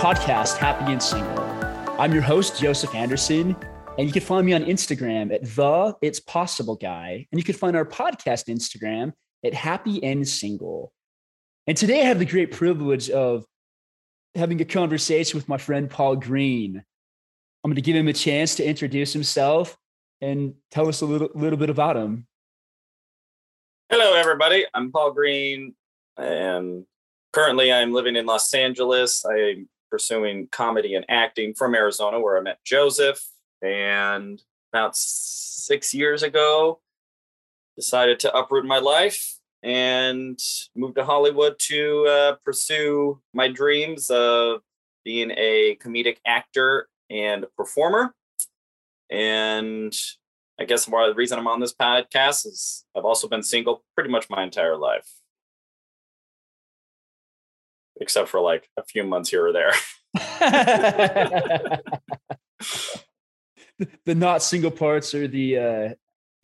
podcast, Happy and Single. I'm your host, Joseph Anderson, and you can find me on Instagram at the It's Possible Guy, and you can find our podcast Instagram at Happy and Single. And today I have the great privilege of having a conversation with my friend Paul Green. I'm going to give him a chance to introduce himself and tell us a little, little bit about him. Hello, everybody. I'm Paul Green, and currently I'm living in Los Angeles. I'm pursuing comedy and acting from Arizona, where I met Joseph. And about six years ago, decided to uproot my life and moved to Hollywood to uh, pursue my dreams of being a comedic actor and performer. And I guess the reason I'm on this podcast is I've also been single pretty much my entire life, except for like a few months here or there. the not single parts or the uh,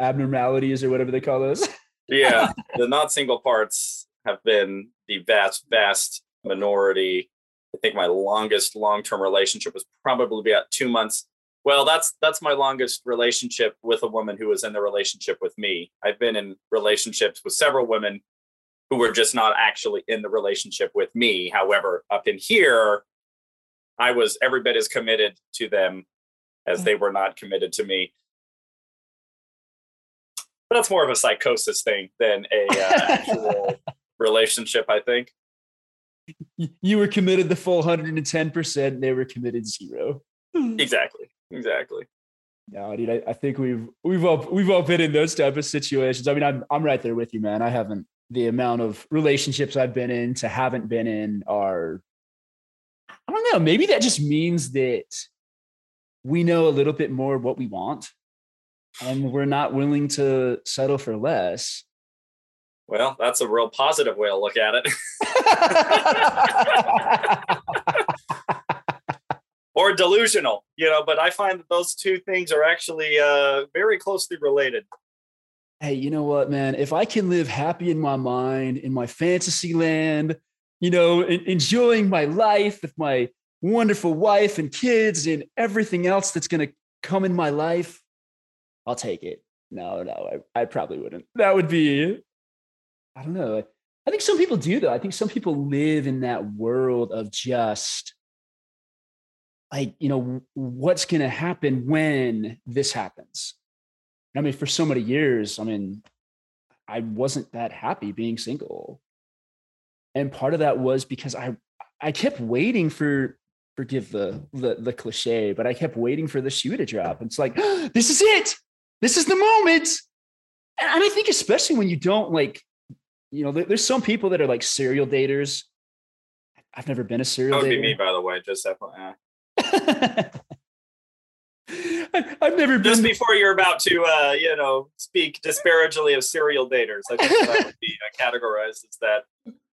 abnormalities or whatever they call those. yeah, the not single parts have been the vast, vast minority. I think my longest long term relationship was probably about two months. Well, that's that's my longest relationship with a woman who was in the relationship with me. I've been in relationships with several women who were just not actually in the relationship with me. However, up in here, I was every bit as committed to them as they were not committed to me. But that's more of a psychosis thing than a uh, actual relationship, I think. You were committed the full 110%, and they were committed zero. Exactly. Exactly. No, dude, I, I think we've we've all we've all been in those type of situations. I mean, I'm I'm right there with you, man. I haven't the amount of relationships I've been in to haven't been in are I don't know, maybe that just means that we know a little bit more what we want and we're not willing to settle for less. Well, that's a real positive way to look at it. or delusional, you know, but I find that those two things are actually uh, very closely related. Hey, you know what, man? If I can live happy in my mind, in my fantasy land, you know, enjoying my life with my wonderful wife and kids and everything else that's going to come in my life, I'll take it. No, no, I, I probably wouldn't. That would be, I don't know. I think some people do, though. I think some people live in that world of just like, you know, what's going to happen when this happens. I mean, for so many years, I mean, I wasn't that happy being single. And part of that was because I I kept waiting for forgive the, the the cliche, but I kept waiting for the shoe to drop. It's like, this is it. This is the moment. And I think especially when you don't like, you know, there's some people that are like serial daters. I've never been a serial. That would dater. be me, by the way. Just FYI. I've never just been. before you're about to, uh, you know, speak disparagingly of serial daters. I think that would be uh, categorized as that.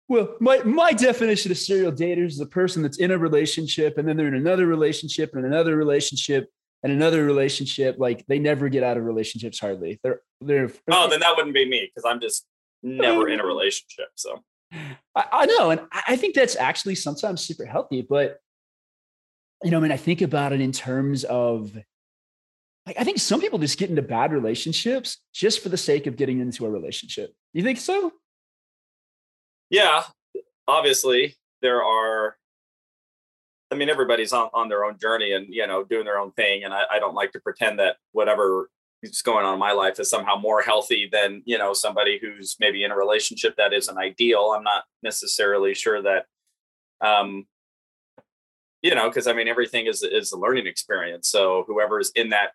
Well, my, my definition of serial daters is a person that's in a relationship and then they're in another relationship and another relationship and another relationship. Like they never get out of relationships hardly. They're they're Oh, then that wouldn't be me because I'm just never in a relationship. So I, I know, and I think that's actually sometimes super healthy. But you know, I mean, I think about it in terms of like I think some people just get into bad relationships just for the sake of getting into a relationship. You think so? yeah, obviously there are. I mean, everybody's on, on their own journey and you know doing their own thing, and I, I don't like to pretend that whatever is going on in my life is somehow more healthy than you know somebody who's maybe in a relationship that isn't ideal. I'm not necessarily sure that, um, you know, because I mean everything is is a learning experience. So whoever is in that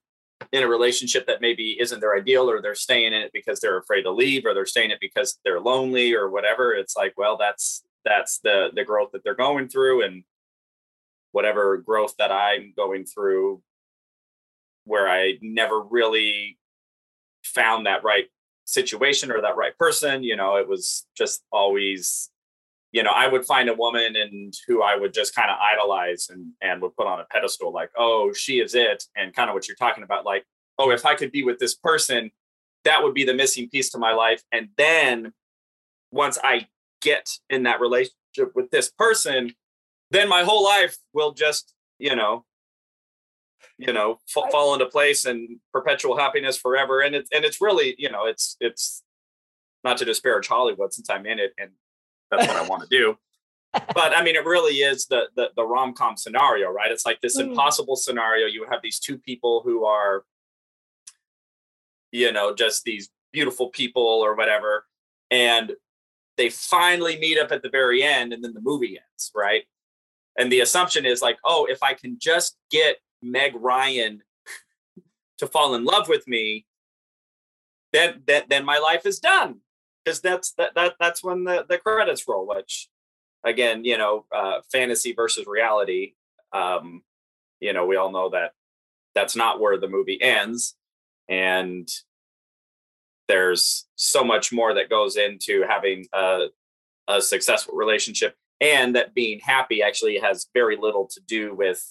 in a relationship that maybe isn't their ideal or they're staying in it because they're afraid to leave or they're staying in it because they're lonely or whatever it's like well that's that's the the growth that they're going through and whatever growth that i'm going through where i never really found that right situation or that right person you know it was just always you know i would find a woman and who i would just kind of idolize and and would put on a pedestal like oh she is it and kind of what you're talking about like oh if i could be with this person that would be the missing piece to my life and then once i get in that relationship with this person then my whole life will just, you know, you know, f- fall into place and perpetual happiness forever. And it's and it's really, you know, it's it's not to disparage Hollywood since I'm in it and that's what I want to do. But I mean, it really is the the, the rom com scenario, right? It's like this mm. impossible scenario. You have these two people who are, you know, just these beautiful people or whatever, and they finally meet up at the very end, and then the movie ends, right? And the assumption is like, oh, if I can just get Meg Ryan to fall in love with me, then then, then my life is done. Because that's that, that that's when the, the credits roll, which again, you know, uh, fantasy versus reality. Um, you know, we all know that that's not where the movie ends. And there's so much more that goes into having a, a successful relationship and that being happy actually has very little to do with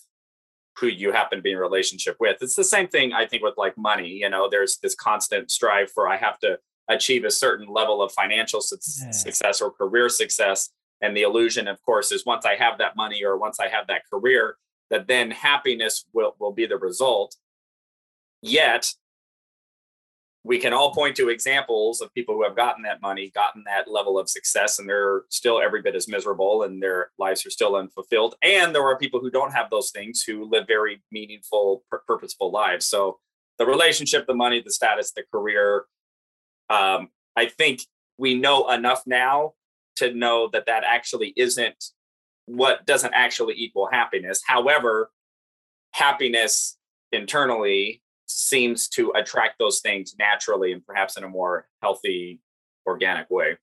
who you happen to be in relationship with. It's the same thing I think with like money. You know, there's this constant strive for I have to achieve a certain level of financial su- yeah. success or career success. And the illusion, of course, is once I have that money or once I have that career, that then happiness will, will be the result. Yet we can all point to examples of people who have gotten that money, gotten that level of success, and they're still every bit as miserable and their lives are still unfulfilled. And there are people who don't have those things who live very meaningful, purposeful lives. So the relationship, the money, the status, the career, um, I think we know enough now to know that that actually isn't what doesn't actually equal happiness. However, happiness internally seems to attract those things naturally and perhaps in a more healthy, organic way.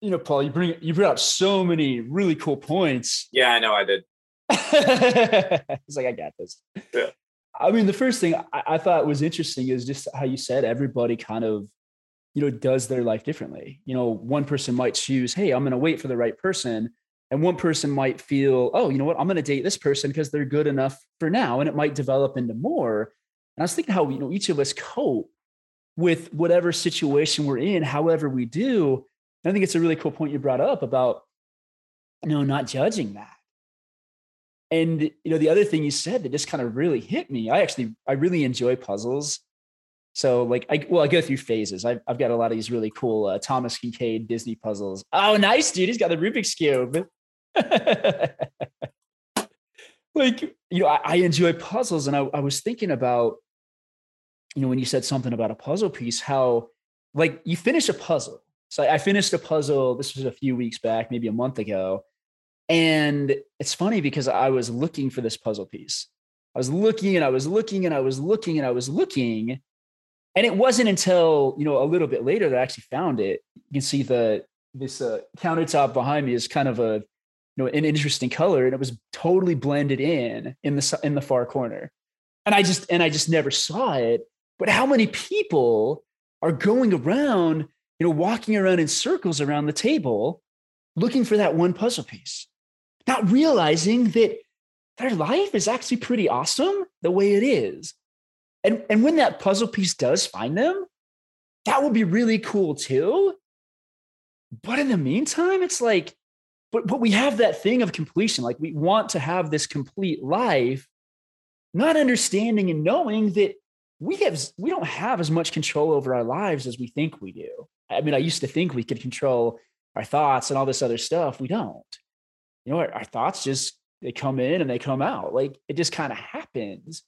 You know, Paul, you bring you brought up so many really cool points. Yeah, I know I did. it's like I got this. Yeah. I mean, the first thing I, I thought was interesting is just how you said everybody kind of, you know, does their life differently. You know, one person might choose, hey, I'm going to wait for the right person. And one person might feel, oh, you know what, I'm going to date this person because they're good enough for now. And it might develop into more. And I was thinking how, you know, each of us cope with whatever situation we're in, however we do. And I think it's a really cool point you brought up about, you know, not judging that. And, you know, the other thing you said that just kind of really hit me, I actually, I really enjoy puzzles. So like, I, well, I go through phases. I've, I've got a lot of these really cool uh, Thomas Kinkade Disney puzzles. Oh, nice, dude. He's got the Rubik's Cube. like, you know, I, I enjoy puzzles. And I, I was thinking about, you know, when you said something about a puzzle piece, how like you finish a puzzle. So I finished a puzzle. This was a few weeks back, maybe a month ago. And it's funny because I was looking for this puzzle piece. I was looking and I was looking and I was looking and I was looking. And it wasn't until, you know, a little bit later that I actually found it. You can see the this uh, countertop behind me is kind of a, you know, an interesting color and it was totally blended in in the in the far corner. And I just and I just never saw it but how many people are going around, you know, walking around in circles around the table looking for that one puzzle piece, not realizing that their life is actually pretty awesome the way it is. And, and when that puzzle piece does find them, that will be really cool too. But in the meantime, it's like, but, but we have that thing of completion. Like we want to have this complete life, not understanding and knowing that we have we don't have as much control over our lives as we think we do. I mean, I used to think we could control our thoughts and all this other stuff. We don't. You know, our, our thoughts just they come in and they come out. Like it just kind of happens.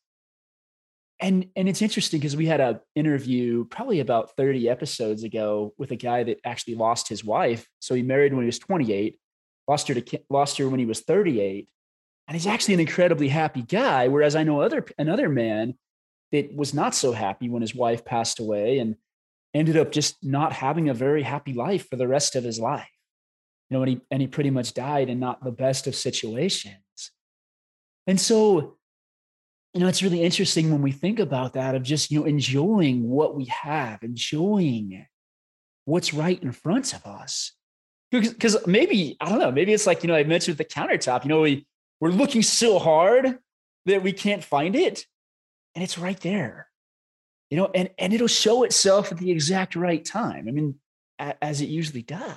And and it's interesting because we had a interview probably about 30 episodes ago with a guy that actually lost his wife. So he married when he was 28, lost her to lost her when he was 38. And he's actually an incredibly happy guy. Whereas I know other another man that was not so happy when his wife passed away and ended up just not having a very happy life for the rest of his life. You know, and he and he pretty much died in not the best of situations. And so, you know, it's really interesting when we think about that of just, you know, enjoying what we have, enjoying what's right in front of us. Because maybe, I don't know, maybe it's like, you know, I mentioned the countertop, you know, we, we're looking so hard that we can't find it and it's right there you know and and it'll show itself at the exact right time i mean a, as it usually does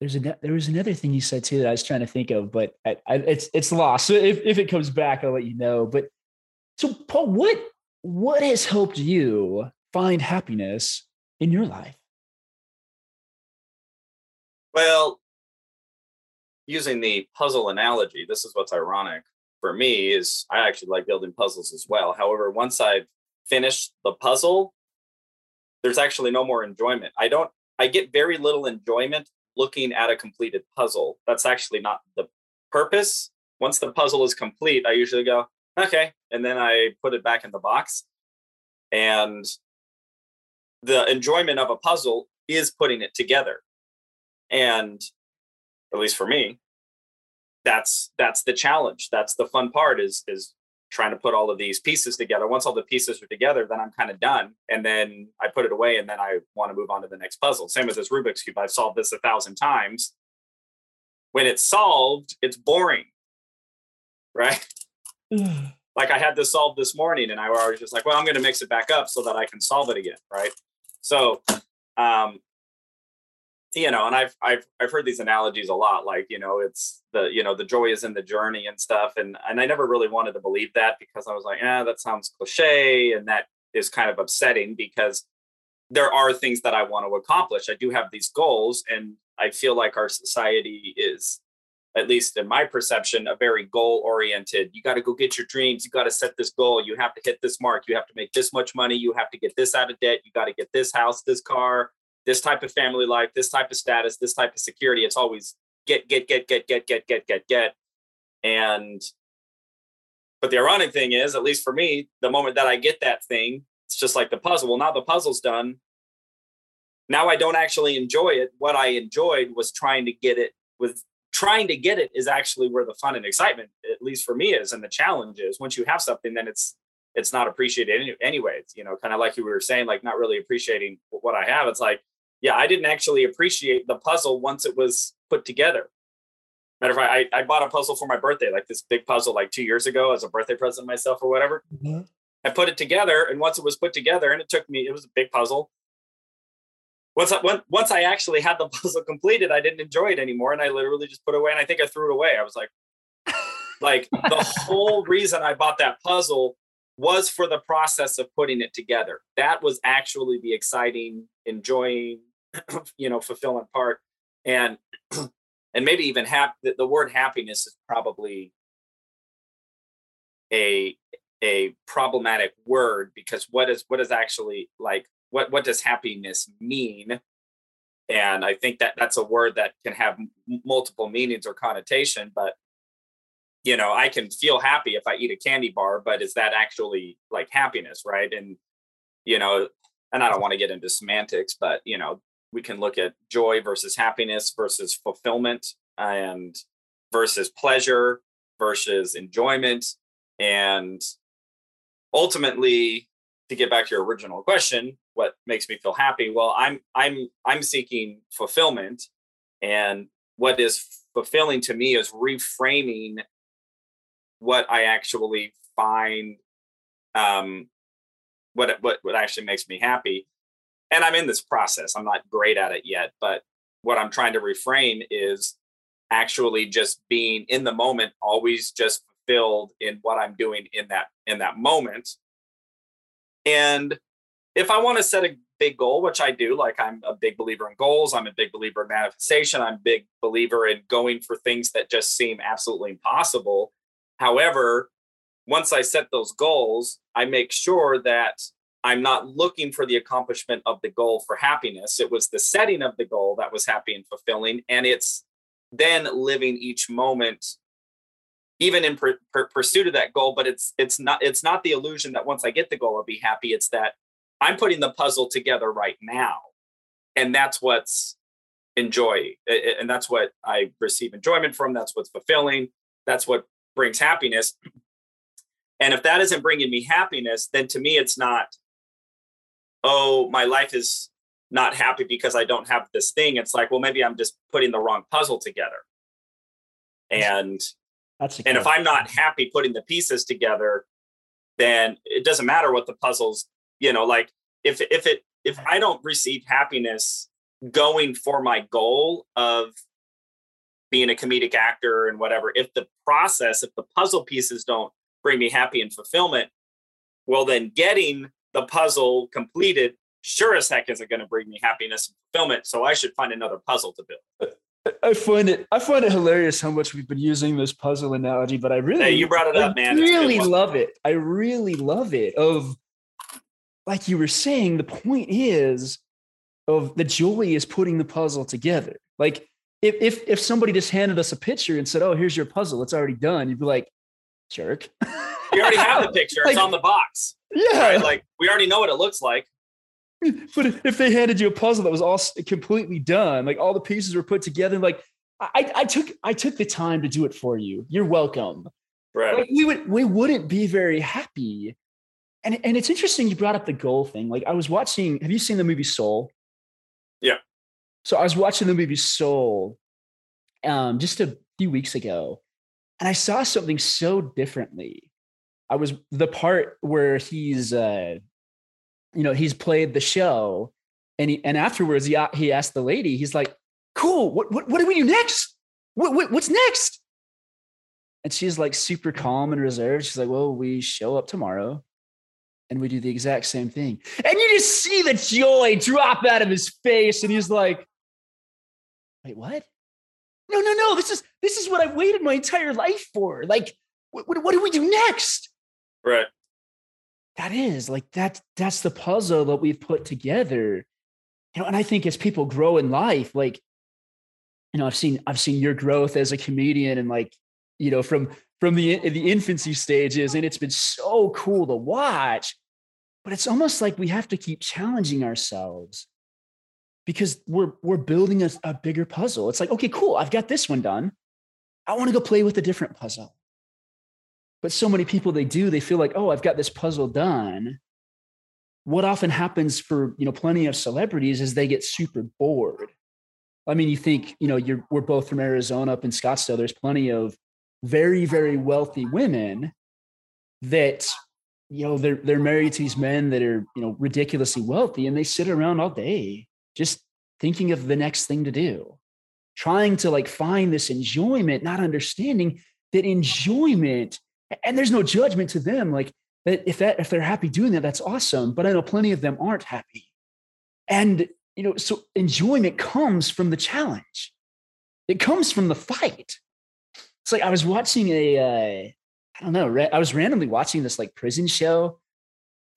there's a there was another thing you said too that I was trying to think of, but I, I, it's it's lost. So if, if it comes back, I'll let you know. But so Paul, what what has helped you find happiness in your life? Well, using the puzzle analogy, this is what's ironic for me is I actually like building puzzles as well. However, once I've finished the puzzle, there's actually no more enjoyment. I don't I get very little enjoyment looking at a completed puzzle. That's actually not the purpose. Once the puzzle is complete, I usually go, okay, and then I put it back in the box. And the enjoyment of a puzzle is putting it together. And at least for me, that's that's the challenge. That's the fun part is is trying to put all of these pieces together. Once all the pieces are together, then I'm kind of done. And then I put it away and then I want to move on to the next puzzle. Same as this Rubik's Cube. I've solved this a thousand times. When it's solved, it's boring. Right? like I had this solved this morning and I was just like, well, I'm going to mix it back up so that I can solve it again. Right. So, um, you know, and I've I've I've heard these analogies a lot. Like, you know, it's the you know the joy is in the journey and stuff. And and I never really wanted to believe that because I was like, yeah, that sounds cliche, and that is kind of upsetting because there are things that I want to accomplish. I do have these goals, and I feel like our society is, at least in my perception, a very goal oriented. You got to go get your dreams. You got to set this goal. You have to hit this mark. You have to make this much money. You have to get this out of debt. You got to get this house, this car this type of family life, this type of status, this type of security. It's always get, get, get, get, get, get, get, get, get. And, but the ironic thing is, at least for me, the moment that I get that thing, it's just like the puzzle. Well, now the puzzle's done. Now I don't actually enjoy it. What I enjoyed was trying to get it with trying to get it is actually where the fun and excitement, at least for me, is. And the challenge is once you have something, then it's it's not appreciated any, anyways. You know, kind of like you were saying, like not really appreciating what I have. It's like yeah, I didn't actually appreciate the puzzle once it was put together. Matter of fact, I, I bought a puzzle for my birthday, like this big puzzle, like two years ago as a birthday present myself or whatever. Mm-hmm. I put it together, and once it was put together, and it took me, it was a big puzzle. Once I, when, once I actually had the puzzle completed, I didn't enjoy it anymore, and I literally just put it away. And I think I threw it away. I was like, like the whole reason I bought that puzzle was for the process of putting it together. That was actually the exciting, enjoying, you know fulfillment part. And and maybe even hap- the, the word happiness is probably a a problematic word because what is what is actually like what what does happiness mean? And i think that that's a word that can have m- multiple meanings or connotation but you know i can feel happy if i eat a candy bar but is that actually like happiness right? And you know and i don't want to get into semantics but you know we can look at joy versus happiness versus fulfillment and versus pleasure versus enjoyment. And ultimately to get back to your original question what makes me feel happy? Well i'm i'm i'm seeking fulfillment. And what is fulfilling to me is reframing what i actually find um what what what actually makes me happy and I'm in this process. I'm not great at it yet, but what I'm trying to reframe is actually just being in the moment, always just fulfilled in what I'm doing in that in that moment. And if I want to set a big goal, which I do, like I'm a big believer in goals, I'm a big believer in manifestation, I'm a big believer in going for things that just seem absolutely impossible. However, once I set those goals, I make sure that I'm not looking for the accomplishment of the goal for happiness. It was the setting of the goal that was happy and fulfilling. And it's then living each moment even in per, per, pursuit of that goal but it's it's not it's not the illusion that once i get the goal i'll be happy it's that i'm putting the puzzle together right now and that's what's enjoy and that's what i receive enjoyment from that's what's fulfilling that's what brings happiness and if that isn't bringing me happiness then to me it's not oh, my life is not happy because I don't have this thing. It's like, well, maybe I'm just putting the wrong puzzle together. And that's and if I'm not happy putting the pieces together, then it doesn't matter what the puzzles, you know, like if if it if I don't receive happiness going for my goal of being a comedic actor and whatever, if the process, if the puzzle pieces don't bring me happy and fulfillment, well, then getting the puzzle completed sure as heck isn't going to bring me happiness and fulfillment. So I should find another puzzle to build. I find it I find it hilarious how much we've been using this puzzle analogy, but I really hey, you brought it up, I man. really love it. I really love it. Of like you were saying, the point is of the joy is putting the puzzle together. Like if if if somebody just handed us a picture and said, "Oh, here's your puzzle. It's already done," you'd be like, "Jerk." You already have the picture. Like, it's on the box. Yeah. Right? Like we already know what it looks like. But if they handed you a puzzle that was all completely done, like all the pieces were put together, like I, I took I took the time to do it for you. You're welcome. Right. Like we would we wouldn't be very happy. And and it's interesting you brought up the goal thing. Like I was watching, have you seen the movie Soul? Yeah. So I was watching the movie Soul um just a few weeks ago, and I saw something so differently. I was the part where he's uh you know, he's played the show and he, and afterwards he, he asked the lady, he's like, cool, what, what, what do we do next? What, what, what's next? And she's like super calm and reserved. She's like, well, we show up tomorrow and we do the exact same thing. And you just see the joy drop out of his face. And he's like, wait, what? No, no, no. This is, this is what I've waited my entire life for. Like, what, what, what do we do next? Right. That is like that that's the puzzle that we've put together. You know and i think as people grow in life like you know i've seen i've seen your growth as a comedian and like you know from from the the infancy stages and it's been so cool to watch. But it's almost like we have to keep challenging ourselves because we're we're building a, a bigger puzzle. It's like okay cool i've got this one done. I want to go play with a different puzzle but so many people they do, they feel like, oh, I've got this puzzle done. What often happens for you know plenty of celebrities is they get super bored. I mean, you think, you know, you're we're both from Arizona up in Scottsdale. There's plenty of very, very wealthy women that you know they're they're married to these men that are you know ridiculously wealthy and they sit around all day just thinking of the next thing to do trying to like find this enjoyment not understanding that enjoyment and there's no judgment to them like if that if they're happy doing that that's awesome but i know plenty of them aren't happy. And you know so enjoyment comes from the challenge. It comes from the fight. It's like i was watching a uh, I don't know i was randomly watching this like prison show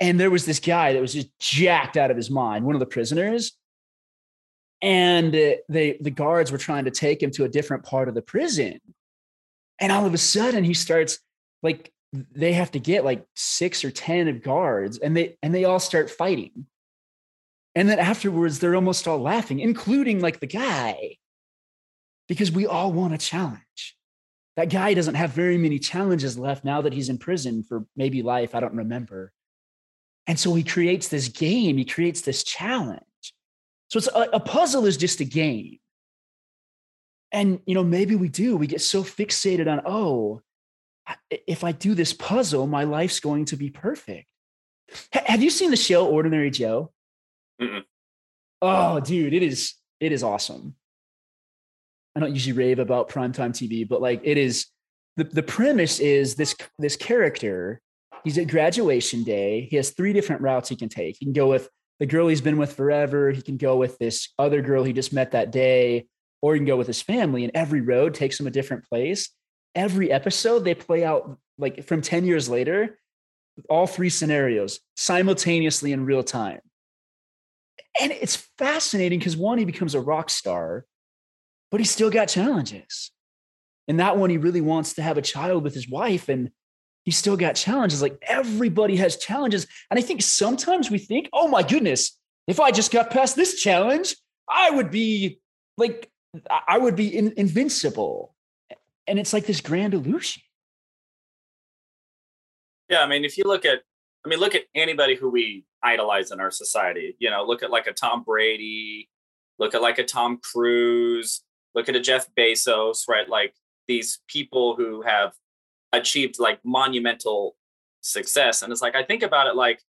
and there was this guy that was just jacked out of his mind one of the prisoners. And uh, they the guards were trying to take him to a different part of the prison. And all of a sudden he starts like they have to get like six or ten of guards and they and they all start fighting. And then afterwards they're almost all laughing including like the guy. Because we all want a challenge. That guy doesn't have very many challenges left now that he's in prison for maybe life i don't remember. And so he creates this game he creates this challenge. So it's a, a puzzle is just a game. And you know maybe we do we get so fixated on oh if I do this puzzle, my life's going to be perfect. H- have you seen the show Ordinary Joe? Mm-mm. Oh, dude, it is it is awesome. I don't usually rave about primetime TV, but like it is the, the premise is this this character, he's at graduation day. He has three different routes he can take. He can go with the girl he's been with forever, he can go with this other girl he just met that day, or he can go with his family, and every road takes him a different place every episode they play out like from 10 years later all three scenarios simultaneously in real time. And it's fascinating because one he becomes a rock star but he's still got challenges. And that one he really wants to have a child with his wife and he's still got challenges. Like everybody has challenges. And i think sometimes we think oh my goodness if i just got past this challenge i would be like i would be in, invincible and it's like this grand illusion. Yeah i mean if you look at i mean look at anybody who we idolize in our society you know look at like a tom brady look at like a tom cruise look at a jeff bezos right? Like these people who have achieved like monumental success and it's like i think about it like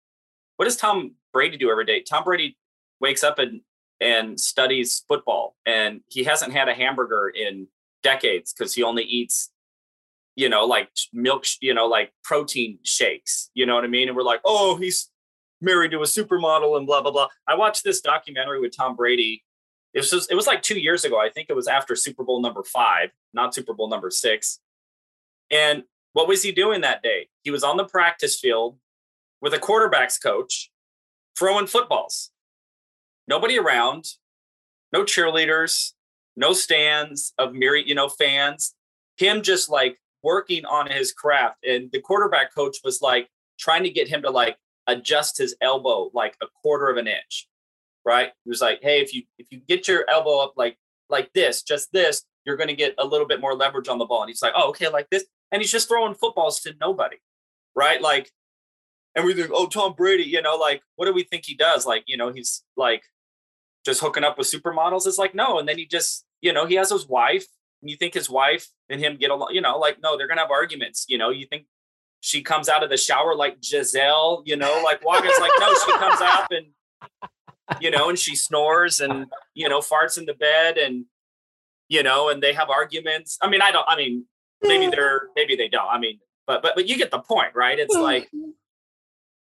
what does tom brady do every day? Tom brady wakes up and and studies football and he hasn't had a hamburger in decades because he only eats you know like milk you know like protein shakes you know what i mean? And we're like oh he's married to a supermodel and blah blah blah. I watched this documentary with tom brady. It was it was like two years ago. I think it was after super bowl number five not super bowl number six. And what was he doing that day? He was on the practice field with a quarterbacks coach throwing footballs. Nobody around, no cheerleaders, no stands of myriad, you know, fans. Him just like working on his craft. And the quarterback coach was like trying to get him to like adjust his elbow like a quarter of an inch. Right. He was like, hey, if you if you get your elbow up like like this, just this, you're gonna get a little bit more leverage on the ball. And he's like, oh, okay, like this. And he's just throwing footballs to nobody. Right. Like, and we think, oh, Tom Brady, you know, like, what do we think he does? Like, you know, he's like just hooking up with supermodels is like no and then he just you know he has his wife and you think his wife and him get along you know like no they're gonna have arguments you know you think she comes out of the shower like Gisele you know like Waga's like no she comes out and you know and she snores and you know farts in the bed and you know and they have arguments. I mean I don't I mean maybe they're maybe they don't I mean but but but you get the point right? It's mm-hmm. like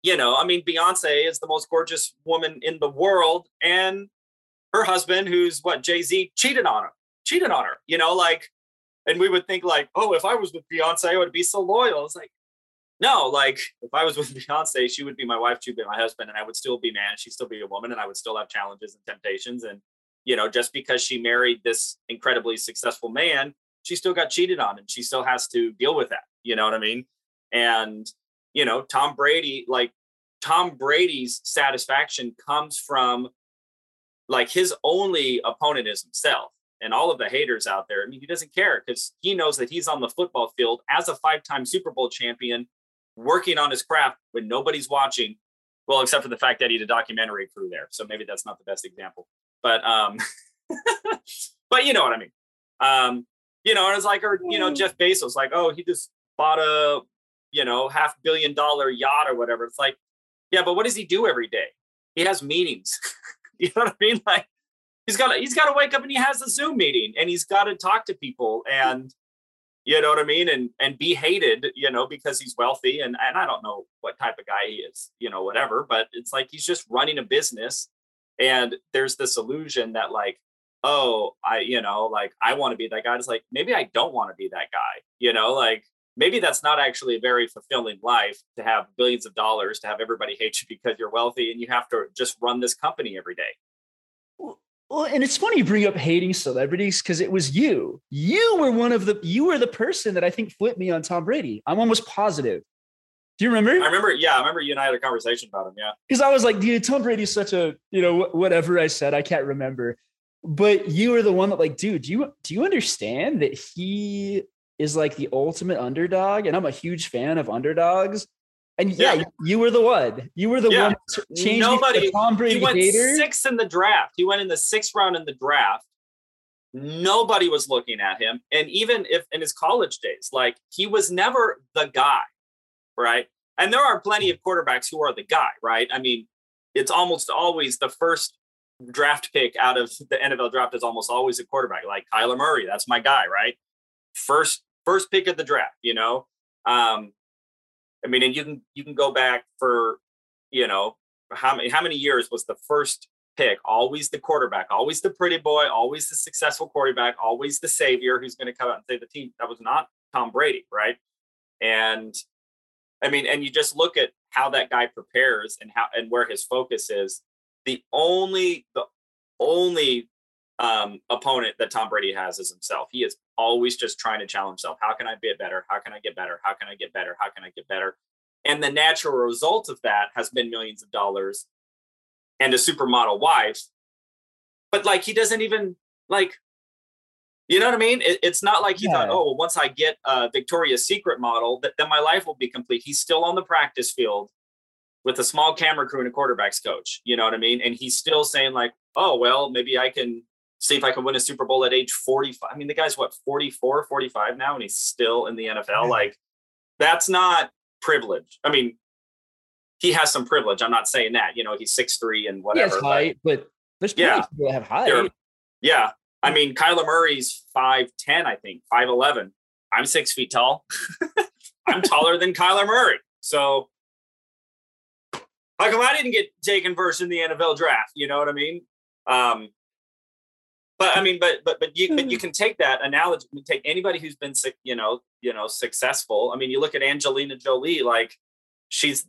you know, I mean, Beyonce is the most gorgeous woman in the world, and her husband, who's what Jay Z, cheated on her, cheated on her. You know, like, and we would think like, oh, if I was with Beyonce, I would be so loyal. It's like, no, like if I was with Beyonce, she would be my wife, she'd be my husband, and I would still be man, she'd still be a woman, and I would still have challenges and temptations. And you know, just because she married this incredibly successful man, she still got cheated on, and she still has to deal with that. You know what I mean? And you know, Tom Brady, like Tom Brady's satisfaction comes from like his only opponent is himself and all of the haters out there. I mean, he doesn't care because he knows that he's on the football field as a five time Super Bowl champion, working on his craft when nobody's watching. Well, except for the fact that he had a documentary crew there. So maybe that's not the best example. But, um, but you know what I mean. Um, you know, and it's like, or, you know, Jeff Bezos, like, oh, he just bought a, you know, half billion dollar yacht or whatever. It's like, yeah, but what does he do every day? He has meetings. you know what I mean? Like he's got to, he's got to wake up and he has a Zoom meeting and he's got to talk to people and you know what I mean? And and be hated, you know, because he's wealthy and and I don't know what type of guy he is, you know, whatever. But it's like he's just running a business, and there's this illusion that like, oh, I, you know, like I want to be that guy. It's like maybe I don't want to be that guy, you know, like maybe that's not actually a very fulfilling life to have billions of dollars to have everybody hate you because you're wealthy and you have to just run this company every day well, and it's funny you bring up hating celebrities because it was you. You were one of the you were the person that I think flipped me on Tom Brady. I'm almost positive. Do you remember? I remember, yeah, I remember you and I had a conversation about him. Yeah. Because I was like, dude, Tom Brady's such a, you know, whatever I said, I can't remember. But you were the one that, like, dude, do you do you understand that he is like the ultimate underdog, and I'm a huge fan of underdogs. And yeah, yeah. you were the one. You were the yeah. one changing Nobody, the Tom Brady he went sixth in the draft. He went in the sixth round in the draft. Nobody was looking at him, and even if in his college days, like he was never the guy, right? And there are plenty of quarterbacks who are the guy, right? I mean, it's almost always the first draft pick out of the NFL draft is almost always a quarterback, like Kyler Murray. That's my guy, right? First first pick of the draft, you know. Um, I mean, and you can you can go back for, you know, how many how many years was the first pick? Always the quarterback, always the pretty boy, always the successful quarterback, always the savior who's going to come out and save the team. That was not Tom Brady, right? And I mean, and you just look at how that guy prepares and how and where his focus is. The only the only um, opponent that Tom Brady has is himself. He is always just trying to challenge himself. How can I be better? How can I get better? How can I get better? How can I get better? And the natural result of that has been millions of dollars and a supermodel wife. But like he doesn't even like, you know what I mean? It, it's not like he yeah. thought, oh, well, once I get a Victoria's Secret model, that then my life will be complete. He's still on the practice field with a small camera crew and a quarterbacks coach. You know what I mean? And he's still saying like, oh, well, maybe I can see if I can win a Super Bowl at age 45. I mean, the guy's what, 44, 45 now, and he's still in the NFL. Like, that's not privilege. I mean, he has some privilege. I'm not saying that, you know, he's six three and whatever. He height, but, but There's plenty Yeah. of people have height. They're- yeah. I mean, Kyler Murray's 5'10, I think, 5'11. I'm six feet tall. I'm taller than Kyler Murray. So how come I didn't get taken first in the NFL draft? You know what I mean? Um, but I mean, but but but you but you hmm. can take that analogy. you Take anybody who's been you know you know successful. I mean, you look at Angelina Jolie. Like she's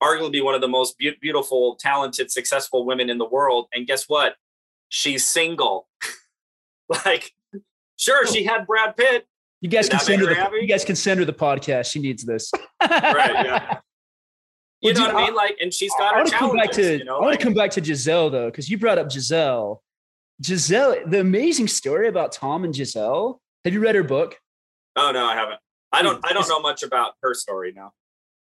arguably one of the most beau- beautiful, talented, successful women in the world. And guess what? She's single. like, sure, she had Brad Pitt. You guys Did can send her her the, happy? you guys can send her the podcast. She needs this. Right, yeah. Well, You know dude, what I mean? Like, and she's I got her want to come back to you know, I want like- to come back to Gisele though, because you brought up Gisele. Gisele, the amazing story about Tom and Gisele. Have you read her book? Oh no, I haven't. I don't. I don't know much about her story now.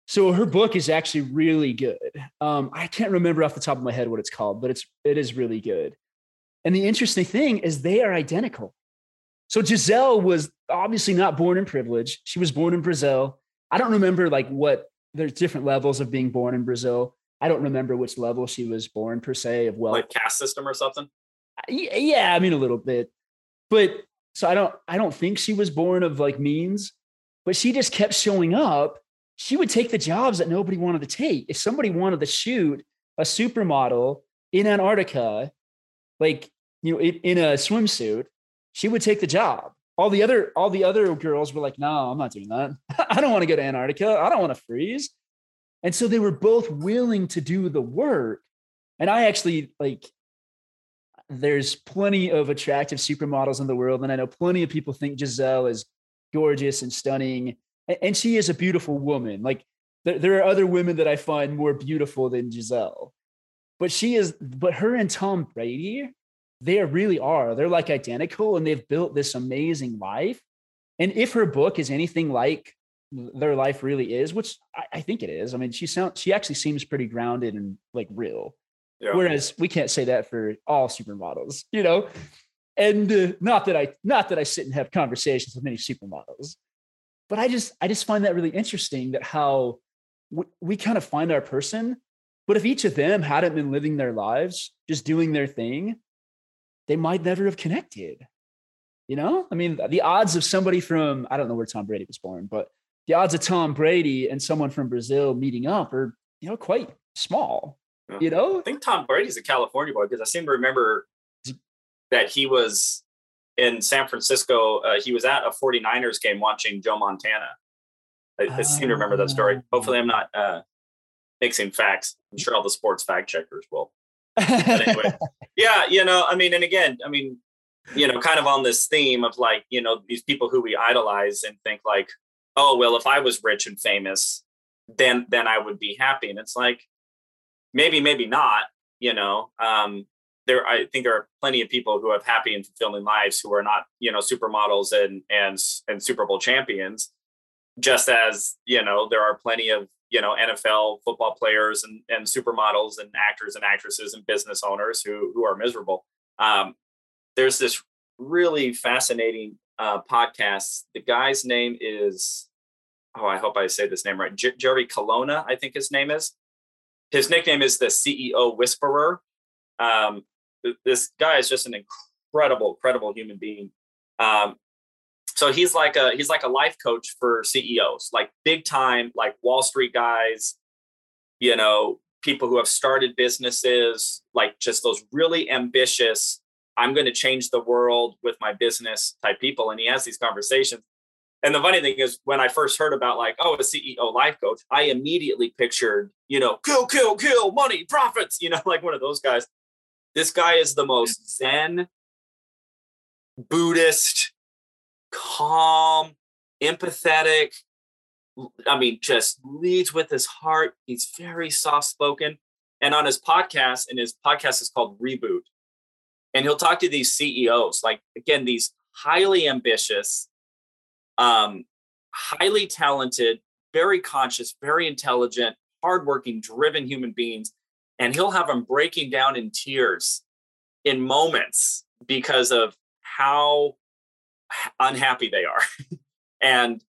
So her book is actually really good. Um, I can't remember off the top of my head what it's called, but it's it is really good. And the interesting thing is they are identical. So Gisele was obviously not born in privilege. She was born in Brazil. I don't remember like what there's different levels of being born in Brazil. I don't remember which level she was born per se of wealth. Like caste system or something. Yeah i mean a little bit. But so i don't i don't think she was born of like means but she just kept showing up. She would take the jobs that nobody wanted to take. If somebody wanted to shoot a supermodel in antarctica like you know in, in a swimsuit she would take the job. All the other all the other girls were like no i'm not doing that. I don't want to go to antarctica. I don't want to freeze. And so they were both willing to do the work. And i actually like there's plenty of attractive supermodels in the world, and I know plenty of people think Gisele is gorgeous and stunning, and she is a beautiful woman. Like there, are other women that I find more beautiful than Gisele, but she is. But her and Tom Brady, they really are. They're like identical, and they've built this amazing life. And if her book is anything like their life really is, which I think it is. I mean, she sounds she actually seems pretty grounded and like real. Yeah. Whereas we can't say that for all supermodels, you know. And uh, not that I not that I sit and have conversations with many supermodels, but I just I just find that really interesting that how we, we kind of find our person. But if each of them hadn't been living their lives, just doing their thing, they might never have connected. You know, I mean, the odds of somebody from I don't know where Tom Brady was born, but the odds of Tom Brady and someone from Brazil meeting up are you know quite small. Yeah. You know, I think Tom Brady's a California boy because I seem to remember that he was in San Francisco. Uh, he was at a 49ers game watching Joe Montana. I, I seem to remember that story. Hopefully, I'm not uh, mixing facts. I'm sure all the sports fact checkers will. But anyway, yeah, you know, I mean, and again, I mean, you know, kind of on this theme of like, you know, these people who we idolize and think like, oh, well, if I was rich and famous, then then I would be happy. And it's like, maybe, maybe not. You know, um, there. I think there are plenty of people who have happy and fulfilling lives who are not, you know, supermodels and and and Super Bowl champions. Just as you know, there are plenty of you know NFL football players and and supermodels and actors and actresses and business owners who who are miserable. Um, there's this really fascinating uh, podcast. The guy's name is oh, I hope I say this name right. J- Jerry Colonna, I think his name is. His nickname is the CEO Whisperer. Um, this guy is just an incredible, incredible human being. Um, so he's like a he's like a life coach for CEOs, like big time, like Wall Street guys, you know, people who have started businesses, like just those really ambitious, I'm going to change the world with my business type people. And he has these conversations. And the funny thing is, when I first heard about like, oh, a CEO life coach, I immediately pictured, you know, kill, kill, kill, money, profits, you know, like one of those guys. This guy is the most Zen, Buddhist, calm, empathetic. I mean, just leads with his heart. He's very soft spoken. And on his podcast, and his podcast is called Reboot. And he'll talk to these CEOs, like again, these highly ambitious, um, highly talented, very conscious, very intelligent, hardworking, driven human beings. And he'll have them breaking down in tears in moments because of how unhappy they are and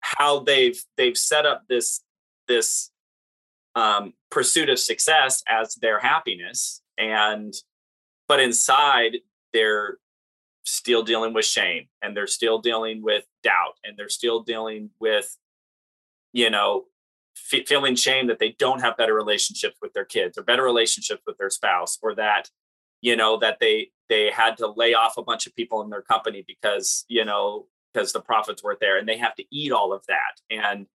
how they've they've set up this this um, pursuit of success as their happiness and but inside they're still dealing with shame and they're still dealing with doubt and they're still dealing with you know f- feeling shame that they don't have better relationships with their kids or better relationships with their spouse or that you know that they they had to lay off a bunch of people in their company because you know because the profits weren't there and they have to eat all of that and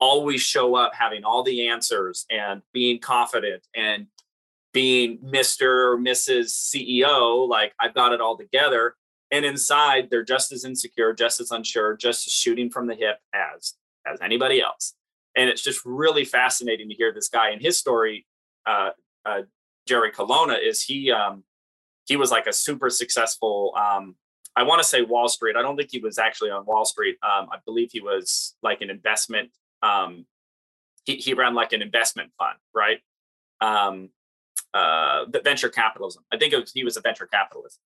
always show up having all the answers and being confident and being Mr. or Mrs. CEO, like I've got it all together. And inside, they're just as insecure, just as unsure, just as shooting from the hip as as anybody else. And it's just really fascinating to hear this guy and his story. Uh, uh, Jerry Colonna is he um, he was like a super successful. Um, I want to say Wall Street. I don't think he was actually on Wall Street. Um, I believe he was like an investment. Um, he he ran like an investment fund, right? Um, uh, venture capitalism. I think was, he was a venture capitalist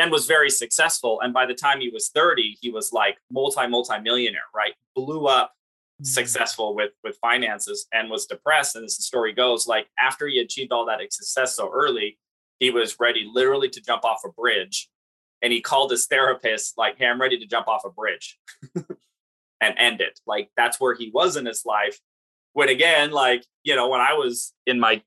and was very successful. And by the time he was 30, he was like multi, multi millionaire, right? Blew up mm-hmm. successful with with finances and was depressed and as the story goes like after he achieved all that success so early he was ready literally to jump off a bridge and he called his therapist like hey i'm ready to jump off a bridge and end it like that's where he was in his life when again like you know when i was in my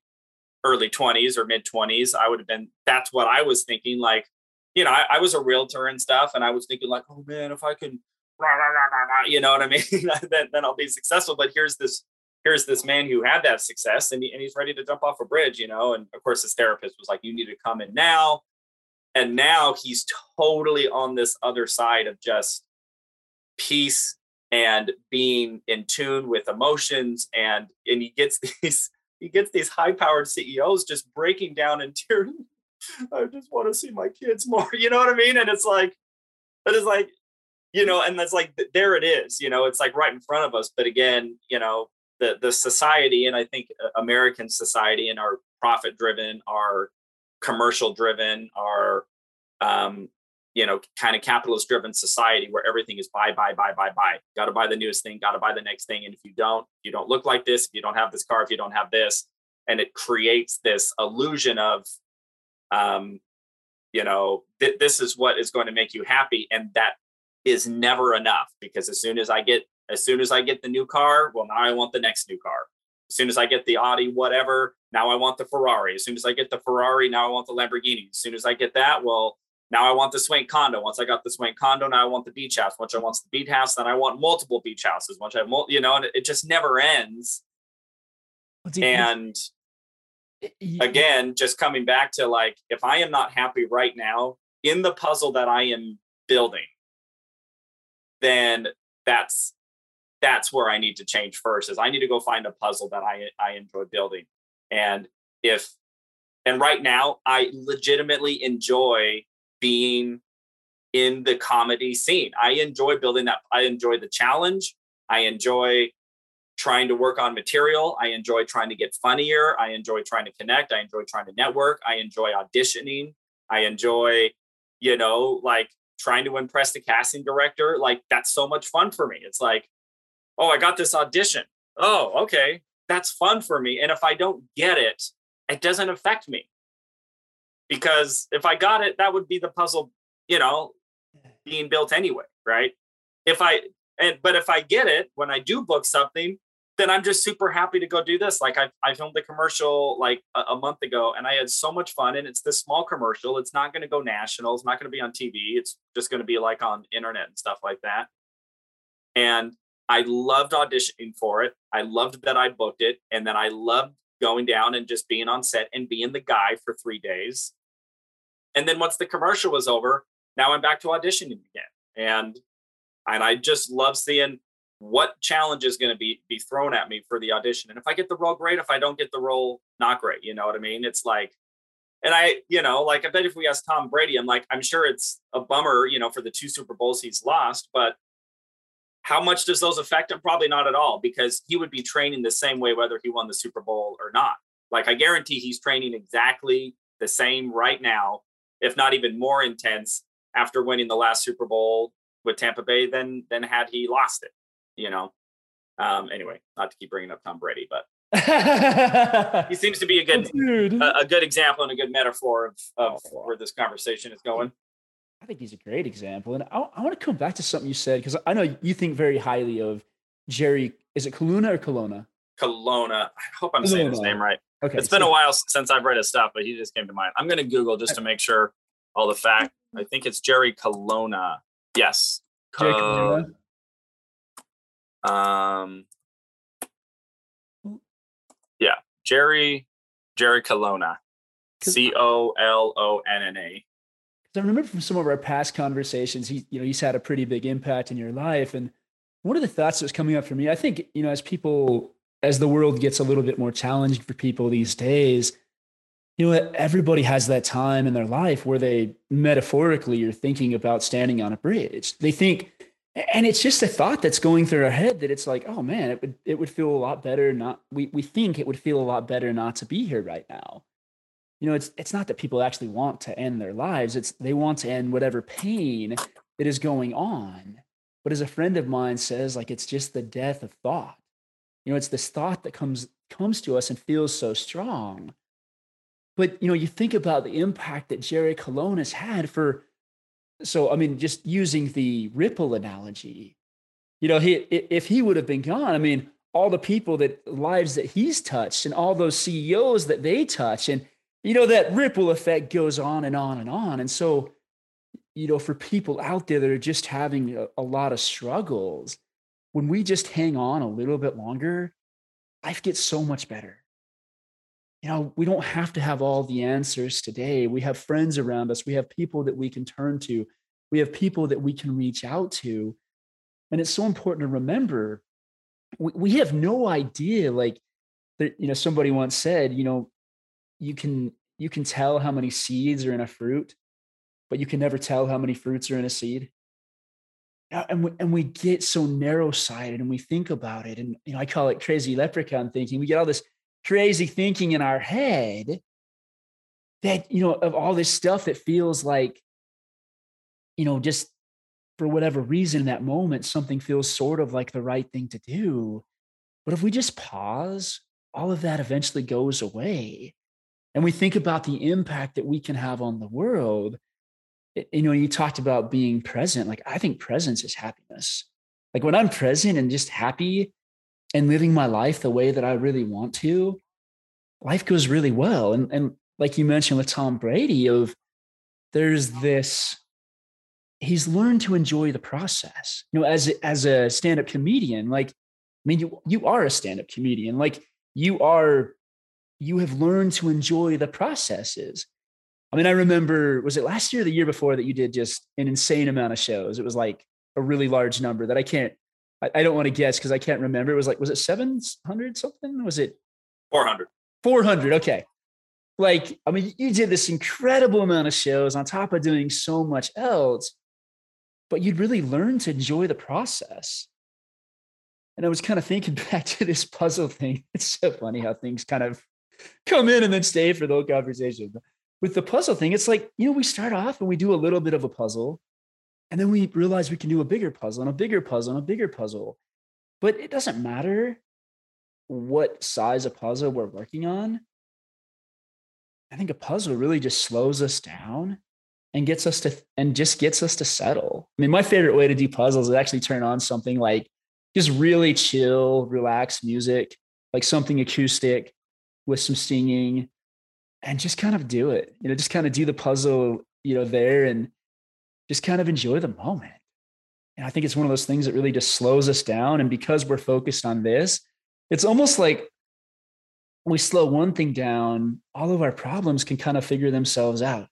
early 20s or mid 20s i would have been that's what i was thinking like you know I, I, was a realtor and stuff and i was thinking like oh man if i can rah, rah, rah, you know what i mean then, then i'll be successful but here's this here's this man who had that success and, he, and he's ready to jump off a bridge you know and of course his therapist was like you need to come in now and now he's totally on this other side of just peace and being in tune with emotions and and he gets these he gets these high powered CEOs just breaking down in tears. I just want to see my kids more. You know what I mean? And it's like, it is like, you know, and that's like there it is. You know, it's like right in front of us. But again, you know, the the society, and I think uh, American society, and our profit driven, our commercial driven, our um, you know, kind of capitalist driven society where everything is buy, buy, buy, buy, buy. Got to buy the newest thing, got to buy the next thing. And if you don't, you don't look like this, if you don't have this car, if you don't have this, and it creates this illusion of, um, you know, th- this is what is going to make you happy. And that is never enough because as soon as I get, as soon as I get the new car, well, now I want the next new car. As soon as I get the Audi, whatever, now I want the Ferrari. As soon as I get the Ferrari, now I want the Lamborghini. As soon as I get that, well, now I want the Swank condo. Once I got the Swank condo, now I want the beach house. Once I want the beach house, then I want multiple beach houses. Once I have, you know, and it just never ends. and again, just coming back to like, if I am not happy right now in the puzzle that I am building, then that's that's where I need to change first. Is I need to go find a puzzle that I I enjoy building, and if and right now I legitimately enjoy being in the comedy scene. I enjoy building that. I enjoy the challenge. I enjoy trying to work on material. I enjoy trying to get funnier. I enjoy trying to connect. I enjoy trying to network. I enjoy auditioning. I enjoy, you know, like trying to impress the casting director. Like that's so much fun for me. It's like, oh, I got this audition. Oh, okay. That's fun for me. And if I don't get it, it doesn't affect me because if I got it, that would be the puzzle, you know, being built anyway, right? If I and but if I get it when I do book something, then I'm just super happy to go do this. Like I, I filmed the commercial like a, a month ago and I had so much fun. And it's this small commercial. It's not going to go national. It's not going to be on TV. It's just going to be like on internet and stuff like that. And I loved auditioning for it. I loved that I booked it. And then I loved going down and just being on set and being the guy for three days. And then once the commercial was over, now I'm back to auditioning again. And and I just love seeing what challenge is going to be be thrown at me for the audition. And if I get the role, great. If I don't get the role, not great. You know what I mean? It's like, and I, you know, like I bet if we ask Tom Brady, I'm like, I'm sure it's a bummer, you know, for the two Super Bowls he's lost, but how much does those affect him? Probably not at all, because he would be training the same way whether he won the Super Bowl or not. Like I guarantee he's training exactly the same right now, if not even more intense after winning the last Super Bowl with Tampa Bay than than had he lost it. You know. Um, anyway, not to keep bringing up Tom Brady, but he seems to be a good a, a, good example and a good metaphor of, of oh, where this conversation is going. I think he's a great example, and I, I want to come back to something you said because I know you think very highly of Jerry. Is it Colonna or Colonna? Colonna. I hope I'm Colonna. saying his name right. Okay, it's so, been a while since I've read his stuff, but he just came to mind. I'm going to Google just to make sure all the fact. I think it's Jerry Colonna. Yes. Jerry Colonna. Um. Yeah, Jerry Jerry Colonna. C O L O N N A. I remember from some of our past conversations, he, you know, he's had a pretty big impact in your life. And one of the thoughts that was coming up for me, I think, you know, as people as the world gets a little bit more challenging for people these days, you know, everybody has that time in their life where they metaphorically are thinking about standing on a bridge. They think, and it's just a thought that's going through our head that it's like, oh man, it would it would feel a lot better not we we think it would feel a lot better not to be here right now. You know, it's it's not that people actually want to end their lives, it's they want to end whatever pain that is going on. But as a friend of mine says, like it's just the death of thought you know, it's this thought that comes comes to us and feels so strong. But you know, you think about the impact that Jerry Colonna has had for. So I mean, just using the ripple analogy, you know, he if he would have been gone, I mean, all the people that lives that he's touched and all those CEOs that they touch, and you know that ripple effect goes on and on and on. And so, you know, for people out there that are just having a, a lot of struggles, when we just hang on a little bit longer, life gets so much better. You know, we don't have to have all the answers today. We have friends around us, we have people that we can turn to, we have people that we can reach out to. And it's so important to remember we, we have no idea, like, that, you know, somebody once said, you know, you can you can tell how many seeds are in a fruit, but you can never tell how many fruits are in a seed. Uh, and we, and we get so narrow sighted and we think about it. And you know i call it crazy leprechaun thinking. We get all this crazy thinking in our head that you know of all this stuff that feels like you know just for whatever reason in that moment something feels sort of like the right thing to do but if we just pause all of that eventually goes away and we think about the impact that we can have on the world you know, you talked about being present. Like, I think presence is happiness. Like, when I'm present and just happy and living my life the way that I really want to, life goes really well. And, and like you mentioned with Tom Brady, of there's this, he's learned to enjoy the process. You know, as, as a stand up comedian, like, I mean, you, you are a stand up comedian. Like, you are, you have learned to enjoy the processes I mean, I remember, was it last year or the year before that you did just an insane amount of shows? It was like a really large number that I can't, I, I don't want to guess because I can't remember. It was like, was it 700 something? Was it 400? 400. Okay. Like, I mean, you did this incredible amount of shows on top of doing so much else, but you'd really learn to enjoy the process. And I was kind of thinking back to this puzzle thing. It's so funny how things kind of come in and then stay for the whole conversation with the puzzle thing, it's like, you know, we start off and we do a little bit of a puzzle, and then we realize we can do a bigger puzzle and a bigger puzzle and a bigger puzzle. But it doesn't matter what size of puzzle we're working on. I think a puzzle really just slows us down and gets us to and just gets us to settle. I mean, my favorite way to do puzzles is actually turn on something like just really chill, relaxed music, like something acoustic with some singing and just kind of do it. You know, just kind of do the puzzle, you know, there and just kind of enjoy the moment. And I think it's one of those things that really just slows us down. And because we're focused on this, it's almost like we slow one thing down, all of our problems can kind of figure themselves out,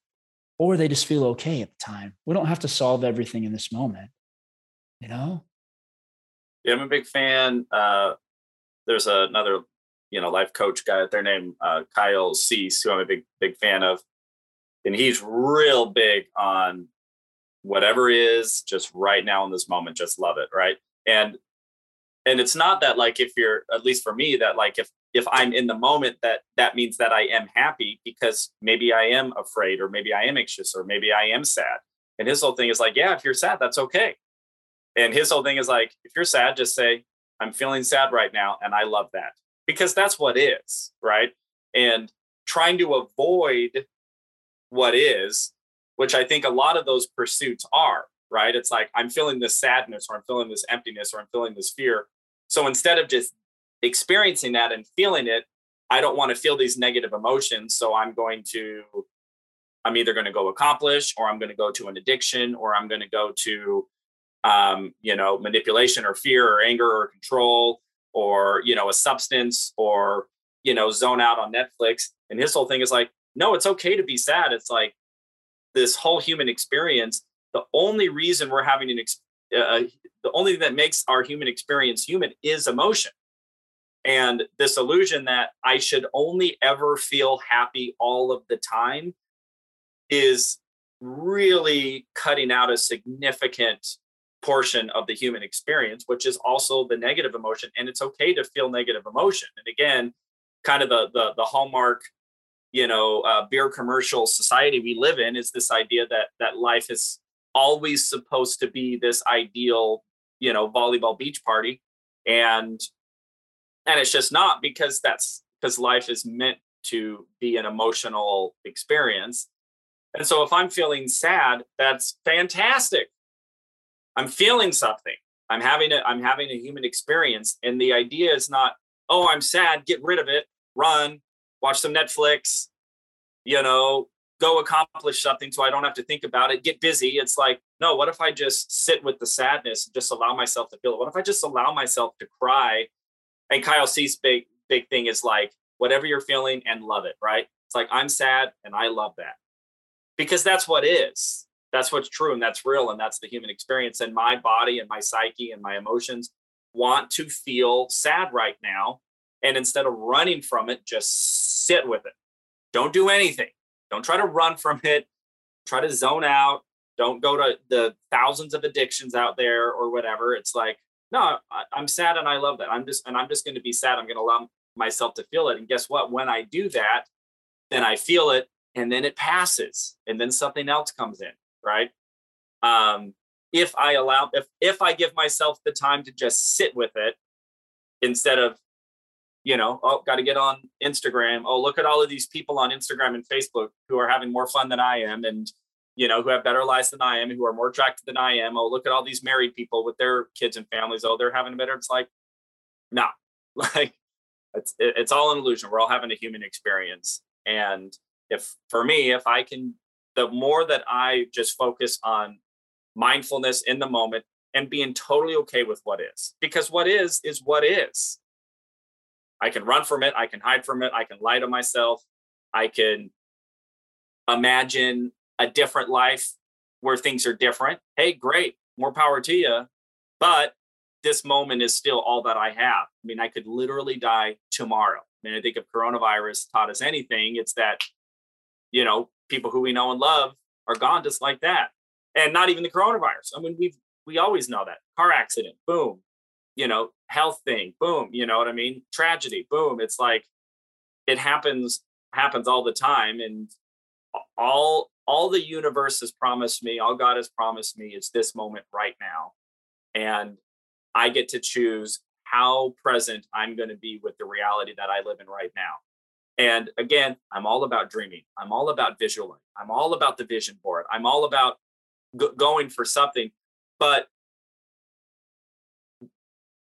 or they just feel okay at the time. We don't have to solve everything in this moment, you know? Yeah, I'm a big fan. Uh, there's another you know life coach guy their name uh, Kyle Cease, who I'm a big big fan of, and he's real big on whatever is just right now in this moment, just love it, right? And and it's not that like if you're at least for me that like if if I'm in the moment that that means that I am happy because maybe I am afraid or maybe I am anxious or maybe I am sad. And his whole thing is like, yeah, if you're sad, that's okay. And his whole thing is like, if you're sad, just say, I'm feeling sad right now and I love that because that's what is, right? And trying to avoid what is, which I think a lot of those pursuits are, right? It's like I'm feeling this sadness or I'm feeling this emptiness or I'm feeling this fear. So instead of just experiencing that and feeling it, I don't want to feel these negative emotions. So I'm going to, I'm either going to go accomplish or I'm going to go to an addiction or I'm going to go to, um, you know, manipulation or fear or anger or control or, you know, a substance or, you know, zone out on Netflix. And his whole thing is like, no, it's okay to be sad. It's like this whole human experience. The only reason we're having an, ex- uh, the only thing that makes our human experience human is emotion. And this illusion that I should only ever feel happy all of the time is really cutting out a significant portion of the human experience, which is also the negative emotion. And it's okay to feel negative emotion. And again, kind of the the, the hallmark, you know, uh, beer commercial society we live in is this idea that that life is always supposed to be this ideal, you know, volleyball beach party, and and it's just not because that's because life is meant to be an emotional experience. And so if I'm feeling sad, that's fantastic. I'm feeling something. I'm having a I'm having a human experience. And the idea is not, oh, I'm sad, get rid of it, run, watch some Netflix, you know, go accomplish something so I don't have to think about it, get busy. It's like, no, what if I just sit with the sadness and just allow myself to feel it? What if I just allow myself to cry? And Kyle Cease's big, big thing is like, whatever you're feeling and love it, right? It's like, I'm sad and I love that because that's what is. That's what's true and that's real and that's the human experience. And my body and my psyche and my emotions want to feel sad right now. And instead of running from it, just sit with it. Don't do anything. Don't try to run from it. Try to zone out. Don't go to the thousands of addictions out there or whatever. It's like, no, I, am sad and I love that. I'm just, and I'm just going to be sad. I'm going to allow myself to feel it. And guess what? When I do that, then I feel it and then it passes and then something else comes in right um if i allow if if i give myself the time to just sit with it instead of you know oh got to get on instagram. Oh look at all of these people on instagram and facebook who are having more fun than i am and you know who have better lives than i am who are more attractive than i am. Oh look at all these married people with their kids and families. Oh they're having a better it's like nah. Like it's it's all an illusion. We're all having a human experience. And if for me if i can the more that i just focus on mindfulness in the moment and being totally okay with what is because what is is what is i can run from it i can hide from it i can lie to myself i can imagine a different life where things are different hey great more power to you but this moment is still all that i have i mean i could literally die tomorrow I mean, I think if coronavirus taught us anything, it's that you know, people who we know and love are gone just like that. And not even the coronavirus. I mean, we've we always know that. Car accident, boom. You know, health thing, boom. You know what I mean? Tragedy, boom. It's like it happens happens all the time. And all all the universe has promised me, all God has promised me is this moment right now. And I get to choose how present I'm going to be with the reality that I live in right now. And again, I'm all about dreaming. I'm all about visualizing. I'm all about the vision board. I'm all about g- going for something, but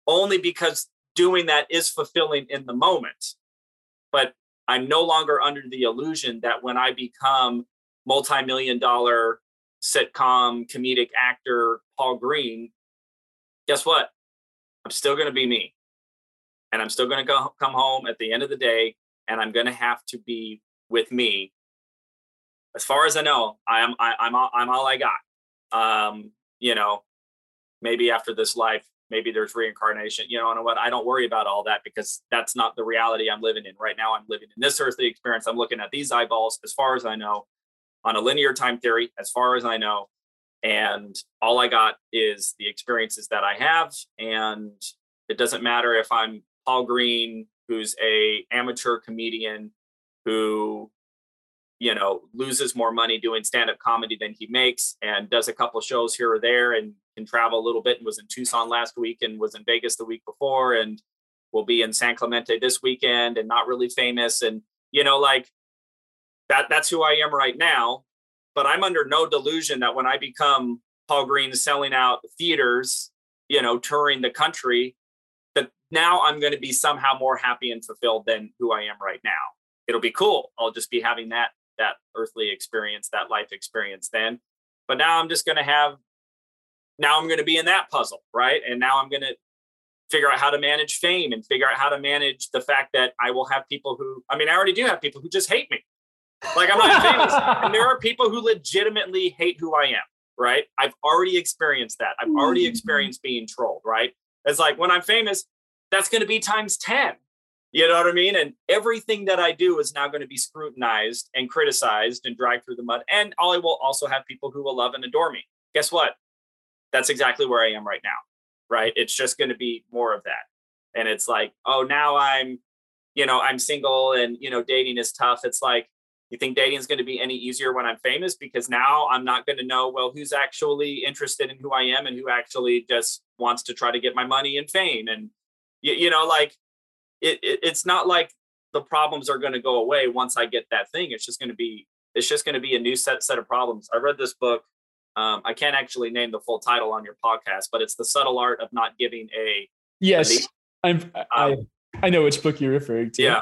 only because doing that is fulfilling in the moment. But I'm no longer under the illusion that when I become multi-million dollar sitcom comedic actor Paul Green, guess what? I'm still going to be me. And I'm still going to go come home at the end of the day and I'm going to have to be with me. As far as I know, I am I, I'm all, I'm all I got. Um, you know, maybe after this life, maybe there's reincarnation. You know, and what I don't worry about all that because that's not the reality I'm living in right now. I'm living in this earthly experience. I'm looking at these eyeballs, as far as I know, on a linear time theory, as far as I know, and all I got is the experiences that I have, and it doesn't matter if I'm Paul Green, who's a amateur comedian who you know loses more money doing stand-up comedy than he makes and does a couple shows here or there and can travel a little bit and was in tucson last week and was in vegas the week before and will be in San Clemente this weekend and not really famous. And, you know, like that, that's who I am right now. But I'm under no delusion that when I become Paul Green selling out theaters, you know, touring the country, that now I'm going to be somehow more happy and fulfilled than who I am right now. It'll be cool. I'll just be having that that earthly experience, that life experience then. But now I'm just going to have now I'm going to be in that puzzle, right? And now I'm going to figure out how to manage fame and figure out how to manage the fact that I will have people who, I mean, I already do have people who just hate me. Like I'm not famous. and there are people who legitimately hate who I am, right? I've already experienced that. I've already mm-hmm. experienced being trolled, right? It's like when I'm famous, that's going to be times 10. You know what I mean? And everything that I do is now going to be scrutinized and criticized and dragged through the mud. And I will also have people who will love and adore me. Guess what? That's exactly where I am right now right? It's just going to be more of that. And it's like, oh, now I'm, you know, I'm single and, you know, dating is tough. It's like, you think dating is going to be any easier when I'm famous? Because now I'm not going to know, well, who's actually interested in who I am and who actually just wants to try to get my money and fame. And, you, you know, like it, it, it's not like the problems are going to go away once I get that thing. It's just going to be, it's just going to be a new set set of problems. I read this book um, I can't actually name the full title on your podcast, but it's the subtle art of not giving a. Yes, i am I, um, I know which book you're referring to. Yeah,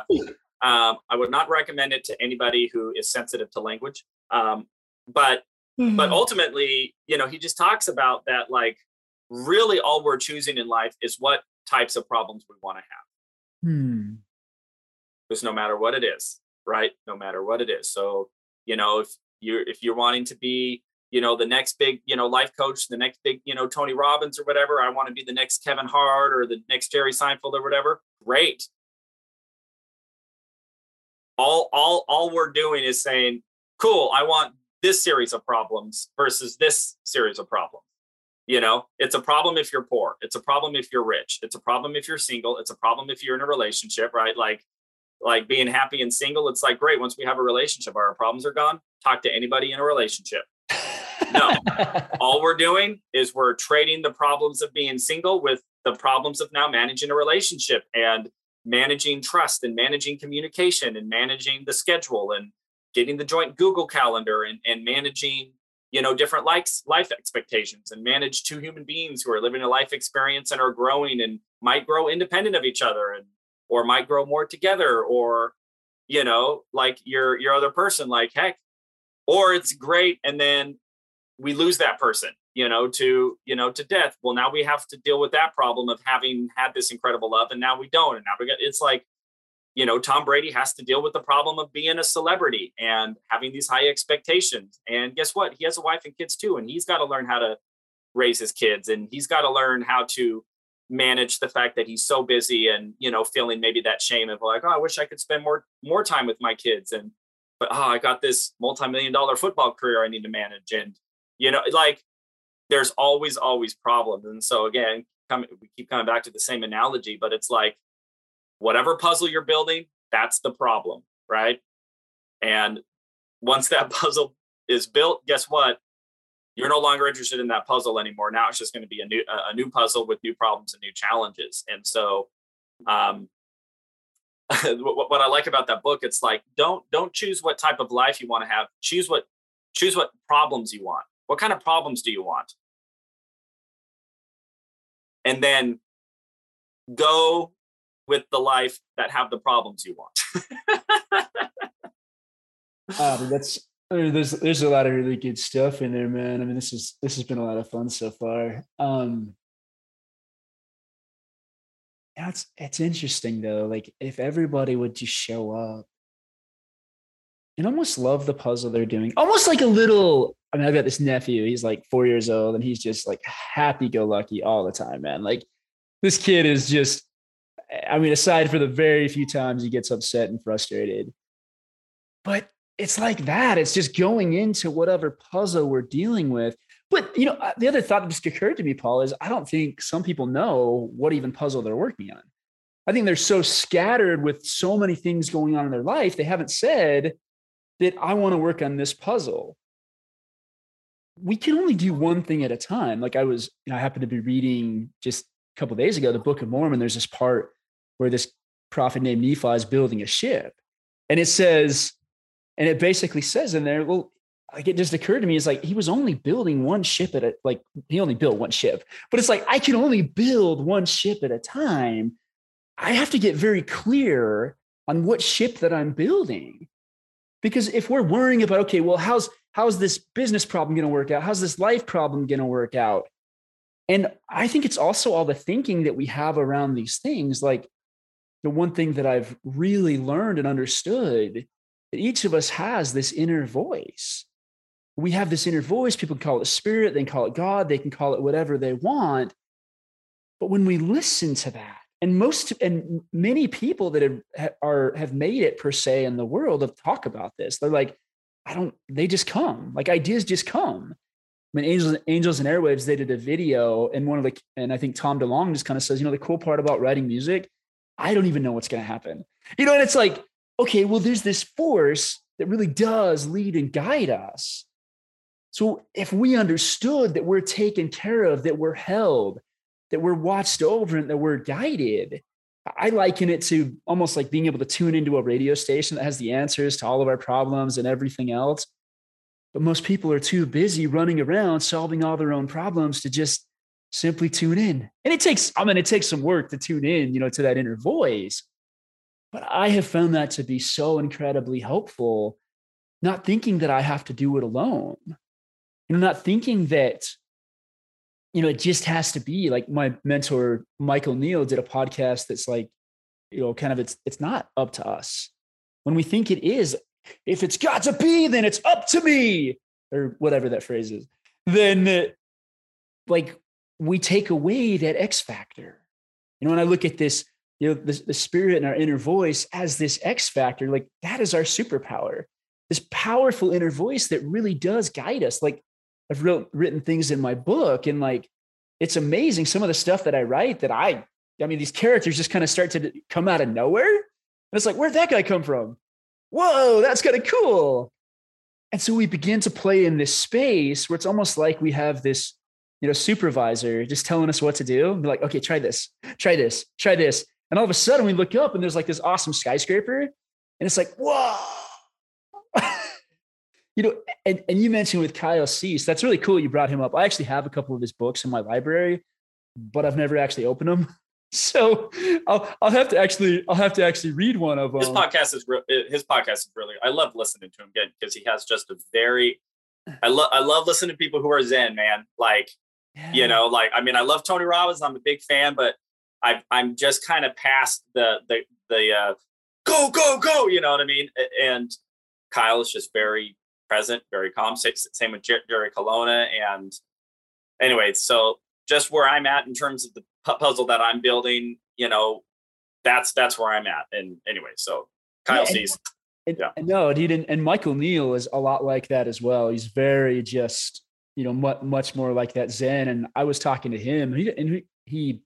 um, I would not recommend it to anybody who is sensitive to language. Um, but mm-hmm. but ultimately, you know, he just talks about that. Like, really, all we're choosing in life is what types of problems we want to have. Hmm. Because no matter what it is, right? No matter what it is. So you know, if you're if you're wanting to be you know, the next big, you know, life coach, the next big, you know, Tony Robbins or whatever. I want to be the next Kevin Hart or the next Jerry Seinfeld or whatever. Great. All, all, all we're doing is saying, cool, I want this series of problems versus this series of problems. You know, it's a problem if you're poor. It's a problem if you're rich. It's a problem if you're single. It's a problem if you're in a relationship, right? Like, like being happy and single. It's like, great. Once we have a relationship, our problems are gone. Talk to anybody in a relationship no, all we're doing is we're trading the problems of being single with the problems of now managing a relationship and managing trust and managing communication and managing the schedule and getting the joint Google calendar and, and managing, you know, different likes, life expectations and manage two human beings who are living a life experience and are growing and might grow independent of each other and or might grow more together or you know like your your other person like heck or it's great and then we lose that person you know to you know to death. Well now we have to deal with that problem of having had this incredible love and now we don't and now we got it's like you know tom brady has to deal with the problem of being a celebrity and having these high expectations. And guess what? He has a wife and kids too and he's got to learn how to raise his kids and he's got to learn how to manage the fact that he's so busy and you know feeling maybe that shame of like oh i wish i could spend more more time with my kids and but oh i got this multi-million dollar football career i need to manage and you know like there's always always problems. And so again come, we keep coming back to the same analogy but it's like whatever puzzle you're building that's the problem right? And once that puzzle is built guess what? You're no longer interested in that puzzle anymore. Now it's just going to be a new a new puzzle with new problems and new challenges. And so um what i like about that book it's like don't don't choose what type of life you want to have. Choose what choose what problems you want. What kind of problems do you want? And then go with the life that have the problems you want. um, that's there's there's a lot of really good stuff in there, man. I mean, this is this has been a lot of fun so far. Um, yeah, it's interesting though. Like if everybody would just show up and almost love the puzzle they're doing, almost like a little I mean, I've got this nephew. He's like four years old, and he's just like happy-go-lucky all the time, man. Like this kid is just. I mean, aside for the very few times he gets upset and frustrated, but it's like that. It's just going into whatever puzzle we're dealing with. But you know, uh, the other thought that just occurred to me, Paul, is I don't think some people know what even puzzle they're working on. I think they're so scattered with so many things going on in their life, they haven't said that I want to work on this puzzle we can only do one thing at a time. Like I was, you know, I happened to be reading just a couple days ago the Book of Mormon. There's this part where this prophet named Nephi is building a ship. And it says, and it basically says in there, well, like it just occurred to me is like he was only building one ship at a like he only built one ship, but it's like I can only build one ship at a time. I have to get very clear on what ship that I'm building. Because if we're worrying about, okay, well, how's how's this business problem going to work out? How's this life problem going to work out? And I think it's also all the thinking that we have around these things. Like the one thing that I've really learned and understood that each of us has this inner voice. We have this inner voice. People call it spirit, they call it God, they can call it whatever they want. But when we listen to that, and most and many people that have are have made it per se in the world of talk about this they're like i don't they just come like ideas just come I mean, Angels, Angels and Airwaves, they did a video, and one of the, and I think Tom DeLonge just kind of says, you know, the cool part about writing music, I don't even know what's going to happen. You know, and it's like, okay, well, there's this force that really does lead and guide us. So if we understood that we're taken care of, that we're held, that we're watched over and that we're guided. I liken it to almost like being able to tune into a radio station that has the answers to all of our problems and everything else. But most people are too busy running around solving all their own problems to just simply tune in. And it takes, I mean, it takes some work to tune in, you know, to that inner voice. But I have found that to be so incredibly helpful, not thinking that I have to do it alone. You know, not thinking that you know, it just has to be like my mentor, Michael Neill, did a podcast that's like, you know, kind of it's it's not up to us. When we think it is, if it's got to be, then it's up to me, or whatever that phrase is, then like we take away that X factor. Know, when I look at this, you know, the, the spirit and our inner voice as this X factor, like that is our superpower. This powerful inner voice that really does guide us. Like I've wrote, written things in my book and like it's amazing some of the stuff that I write that I I mean these characters just kind of start to come out of nowhere. And it's like, where'd that guy come from? Whoa, that's kind of cool. And so we begin to play in this space where it's almost like we have this, you know, supervisor just telling us what to do. Be like, okay, try this, try this, try this. And all of a sudden we look up and there's like this awesome skyscraper. And it's like, whoa, you know, and, and you mentioned with Kyle Cease, that's really cool. You brought him up. I actually have a couple of his books in my library, but I've never actually opened them. So I'll I'll have to actually I'll have to actually read one of them. His podcast is re- uh, his podcast is really I love listening to him again because he has just a very I love I love listening to people who are zen man like yeah. you know like I mean I love Tony Robbins I'm a big fan but I I'm just kind of past the the the uh, go go go you know what I mean and Kyle is just very present, very calm. Same with Jerry Colonna. And anyway, so just where I'm at in terms of the puzzle that I'm building, you know, that's that's where I'm at. And anyway, so Kyle yeah, Cease. And, yeah. No, he didn't. And Michael Neill is a lot like that as well. He's very just, you know, much, much more like that Zen. And I was talking to him, and he, and he,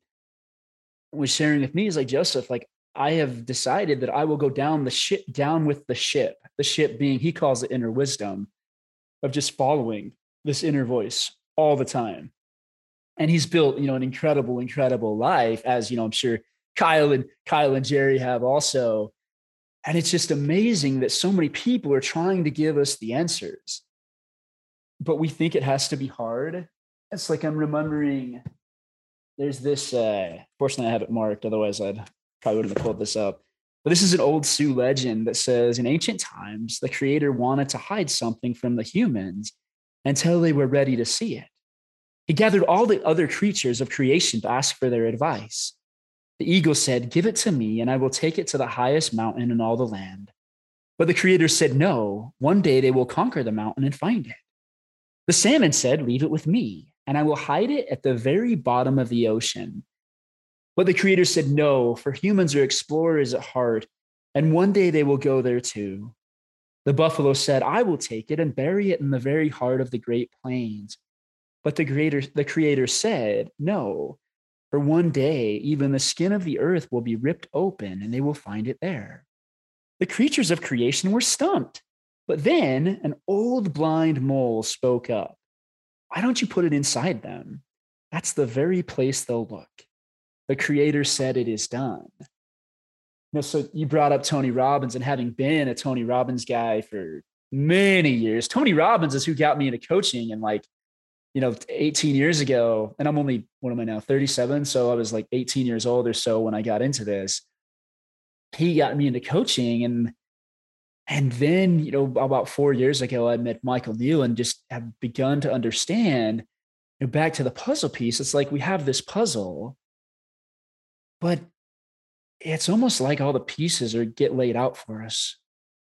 was sharing with me. He's like Joseph, like I have decided that I will go down the ship, down with the ship. The ship being, he calls it inner wisdom, of just following this inner voice all the time. And he's built, you know, an incredible, incredible life, as you know, I'm sure Kyle and Kyle and Jerry have also. And it's just amazing that so many people are trying to give us the answers, but we think it has to be hard. It's like I'm remembering. There's this. Uh, fortunately, I have it marked. Otherwise, I'd probably wouldn't have pulled this up. But this is an old Sioux legend that says in ancient times, the creator wanted to hide something from the humans until they were ready to see it. He gathered all the other creatures of creation to ask for their advice. The eagle said, Give it to me, and I will take it to the highest mountain in all the land. But the creator said, No, one day they will conquer the mountain and find it. The salmon said, Leave it with me, and I will hide it at the very bottom of the ocean but the creator said, No, for humans are explorers at heart, and one day they will go there too. The buffalo said, I will take it and bury it in the very heart of the great plains. But the creator, the creator said, No, for one day even the skin of the earth will be ripped open and they will find it there. The creatures of creation were stumped. But then an old blind mole spoke up. Why don't you put it inside them? That's the very place they'll look. The creator said it is done. You know, so you brought up Tony Robbins and having been a Tony Robbins guy for many years. Tony Robbins is who got me into coaching and like, you know, 18 years ago, and I'm only, what am I now, 37? So I was like 18 years old or so when I got into this. He got me into coaching and and then, you know, about four years ago, I met Michael Neill and just have begun to understand, you know, back to the puzzle piece. It's like we have this puzzle, but it's almost like all the pieces are get laid out for us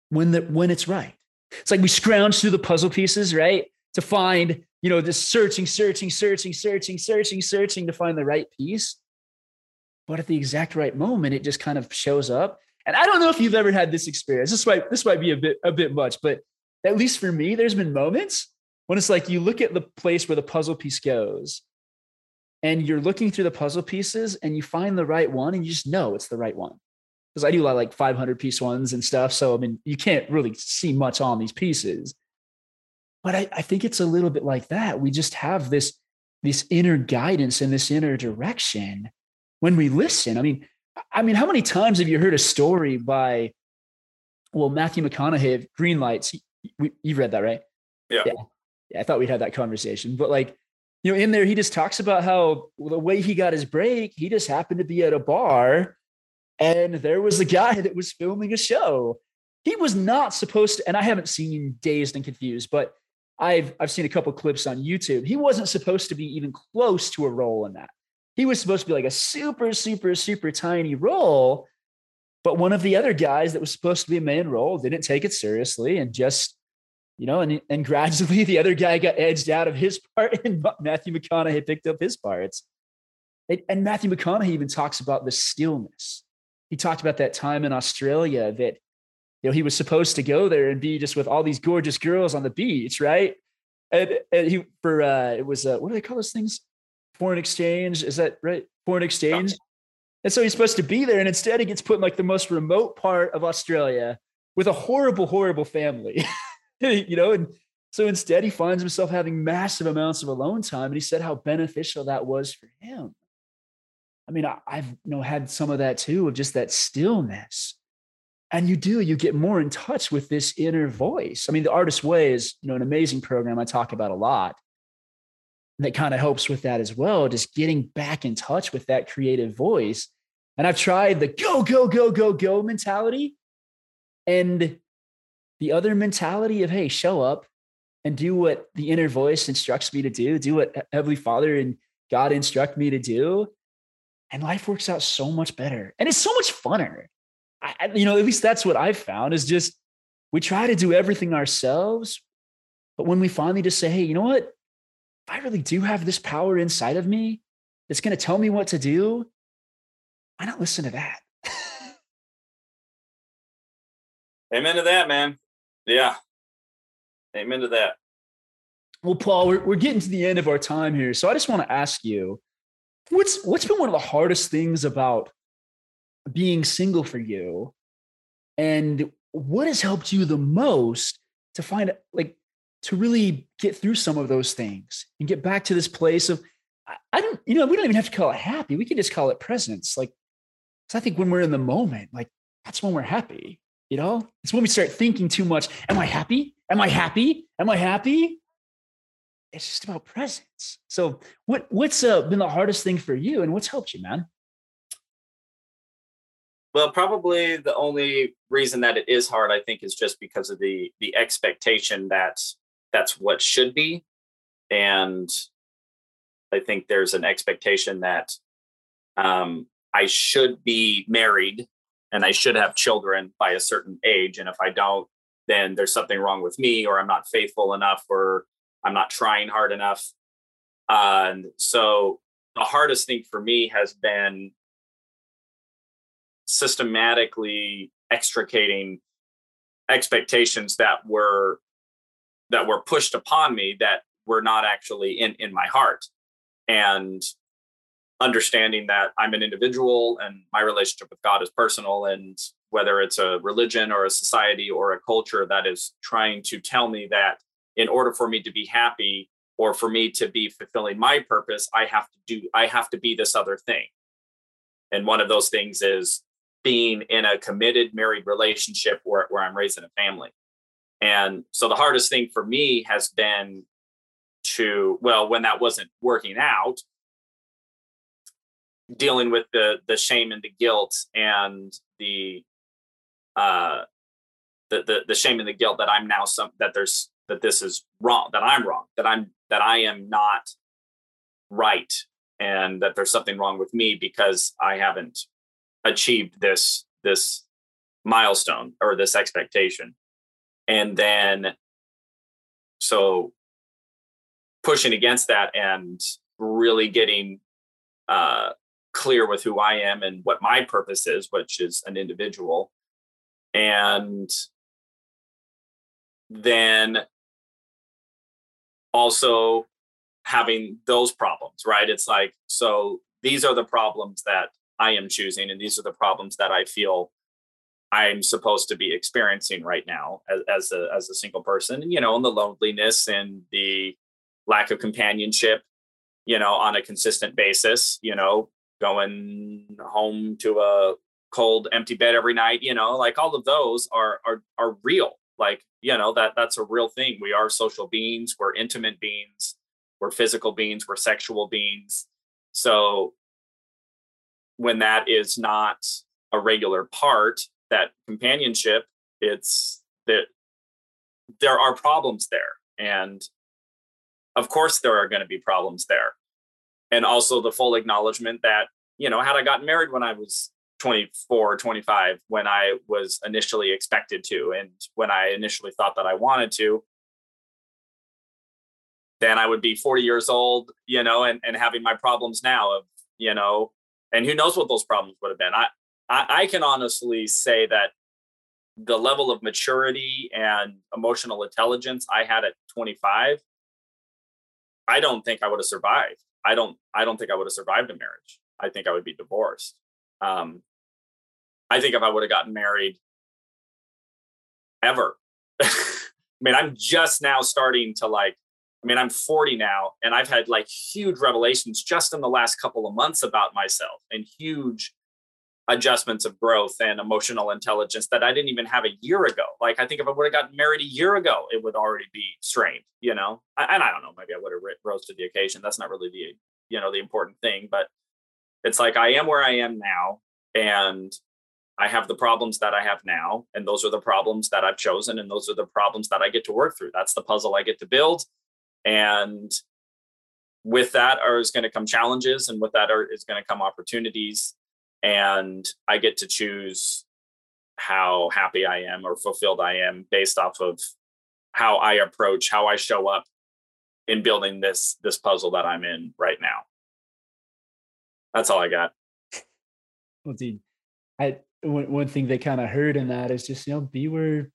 when the when it's right. It's like we scrounge through the puzzle pieces, right? To find, you know, this searching, searching, searching, searching, searching, searching to find the right piece. But at the exact right moment, it just kind of shows up. And I don't know if you've ever had this experience. This might this might be a bit a bit much, but at least for me, there's been moments when it's like you look at the place where the puzzle piece goes and you're looking through the puzzle pieces and you find the right one and you just know it's the right one. Because i do a lot of like 500 piece ones and stuff so i mean you can't really see much on these pieces. But I, I think it's a little bit like that. We just have this this inner guidance and this inner direction when we listen. I mean i mean how many times have you heard a story by well matthew mcconaughey green lights you've read that right yeah. yeah yeah i thought we'd had that conversation but like you know, in there, he just talks about how the way he got his break, he just happened to be at a bar and there was a guy that was filming a show. He was not supposed to, and I haven't seen Dazed and Confused, but I've I've seen a couple clips on YouTube. He wasn't supposed to be even close to a role in that. He was supposed to be like a super, super, super tiny role. But one of the other guys that was supposed to be a main role didn't take it seriously and just you know, and, and gradually the other guy got edged out of his part and Matthew McConaughey picked up his parts. And, and Matthew McConaughey even talks about the stillness. He talked about that time in Australia that, you know, he was supposed to go there and be just with all these gorgeous girls on the beach, right? And, and he, for, uh, it was, uh, what do they call those things? Foreign exchange. Is that right? Foreign exchange. And so he's supposed to be there. And instead he gets put in like the most remote part of Australia with a horrible, horrible family. you know, and so instead he finds himself having massive amounts of alone time. And he said how beneficial that was for him. I mean, I, have you know had some of that too, of just that stillness. And you do, you get more in touch with this inner voice. I mean, the artist way is, you know, an amazing program I talk about a lot. That kind of helps with that as well, just getting back in touch with that creative voice. And I've tried the go, go, go, go, go mentality. And the other mentality of, hey, show up and do what the inner voice instructs me to do, do what Heavenly Father and God instruct me to do. And life works out so much better. And it's so much funner. I, you know, at least that's what I've found is just we try to do everything ourselves. But when we finally just say, hey, you know what? I really do have this power inside of me that's going to tell me what to do, why not listen to that? Amen to that, man. Yeah. Amen to that. Well, Paul, we're, we're getting to the end of our time here. So I just want to ask you what's what's been one of the hardest things about being single for you? And what has helped you the most to find like to really get through some of those things and get back to this place of I, don't, you know, we don't even have to call it happy. We can just call it presence. Like, I think when we're in the moment, like that's when we're happy. You know, it's when we start thinking too much. Am I happy? Am I happy? Am I happy? It's just about presence. So, what what's uh, been the hardest thing for you, and what's helped you, man? Well, probably the only reason that it is hard, I think, is just because of the the expectation that that's what should be, and I think there's an expectation that um, I should be married and I should have children by a certain age. And if I don't, then there's something wrong with me, or I'm not faithful enough, or I'm not trying hard enough. And so the hardest thing for me has been systematically extricating expectations that were that were pushed upon me that were not actually in in my heart and understanding that I'm an individual and my relationship with God is personal. And whether it's a religion or a society or a culture that is trying to tell me that in order for me to be happy or for me to be fulfilling my purpose, I have to do, I have to be this other thing. And one of those things is being in a committed married relationship where, where I'm raising a family. And so the hardest thing for me has been to, well, when that wasn't working out, dealing with the the shame and the guilt and the uh the the, the shame and the guilt that I'm now some that there's that this is wrong, that I'm wrong, that I'm that I am not right and that there's something wrong with me because I haven't achieved this this milestone or this expectation and then so pushing against that and really getting uh, clear with who I am and what my purpose is, which is an individual. And then also having those problems, right? It's like, so these are the problems that I am choosing, and these are the problems that I feel I'm supposed to be experiencing right now as, as a as a single person, you know, and the loneliness and the lack of companionship, you know, on a consistent basis, you know, going home to a cold, empty bed every night, you know, like all of those are are are real. Like, you know, that that's a real thing. We are social beings, we're intimate beings, we're physical beings, we're sexual beings. So when that is not a regular part that companionship it's that there are problems there. And of course there are going to be problems there. And also the full acknowledgement that you know had i gotten married when i was 24 25 when i was initially expected to and when i initially thought that i wanted to then i would be 40 years old you know and, and having my problems now of you know and who knows what those problems would have been. I I, I can honestly say that the level of maturity and emotional intelligence I had at 25, I don't think I would have survived. I don't I don't think I would have survived a marriage. I think I would be divorced. Um, I think if I would have gotten married ever, I mean, I'm just now starting to like, I mean, I'm 40 now and I've had like huge revelations just in the last couple of months about myself and huge adjustments of growth and emotional intelligence that I didn't even have a year ago. Like I think if I would have gotten married a year ago, it would already be strained, you know. And I don't know, maybe I would have rose to the occasion. That's not really the you know the important thing, but it's like I am where I am now, and I have the problems that I have now, and those are the problems that I've chosen, and those are the problems that I get to work through. That's the puzzle I get to build, and with that are is going to come challenges, and with that are is going to come opportunities and I get to choose how happy I am or fulfilled I am based off of how I approach, how I show up in building this this puzzle that I'm in right now. That's all I got. Well, dude, I one, one thing they kind of heard in that is just you know be where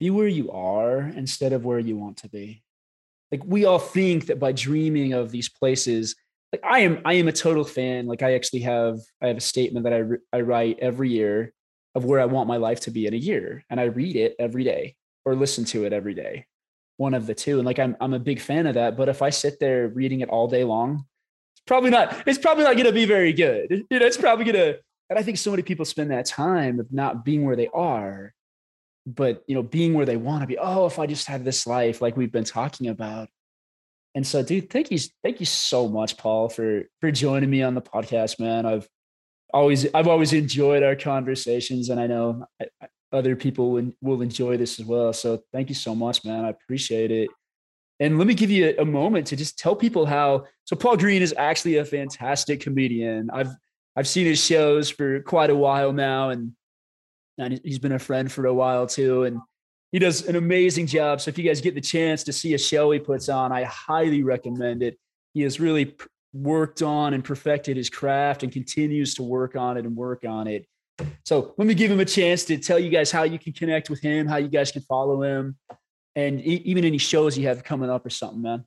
be where you are instead of where you want to be. Like we all think that by dreaming of these places like I am I am a total fan. Like I actually have I have a statement that I I write every year of where I want my life to be in a year, and I read it every day or listen to it every day, one of the two. And like I'm I'm a big fan of that. But if I sit there reading it all day long, it's probably not it's probably not going to be very good. You know, it's probably going to. And I think so many people spend that time of not being where they are, but you know, being where they want to be. Oh, if I just had this life, like we've been talking about and so, dude, thank you, thank you so much, Paul, for for joining me on the podcast, man. I've always I've always enjoyed our conversations, and I know I, other people will, will enjoy this as well. So, thank you so much, man. I appreciate it. And let me give you a, a moment to just tell people how. So, Paul Green is actually a fantastic comedian. I've I've seen his shows for quite a while now, and and he's been a friend for a while too. And he does an amazing job. So if you guys get the chance to see a show he puts on, I highly recommend it. He has really worked on and perfected his craft and continues to work on it and work on it. So let me give him a chance to tell you guys how you can connect with him, how you guys can follow him, and even any shows you have coming up or something, man.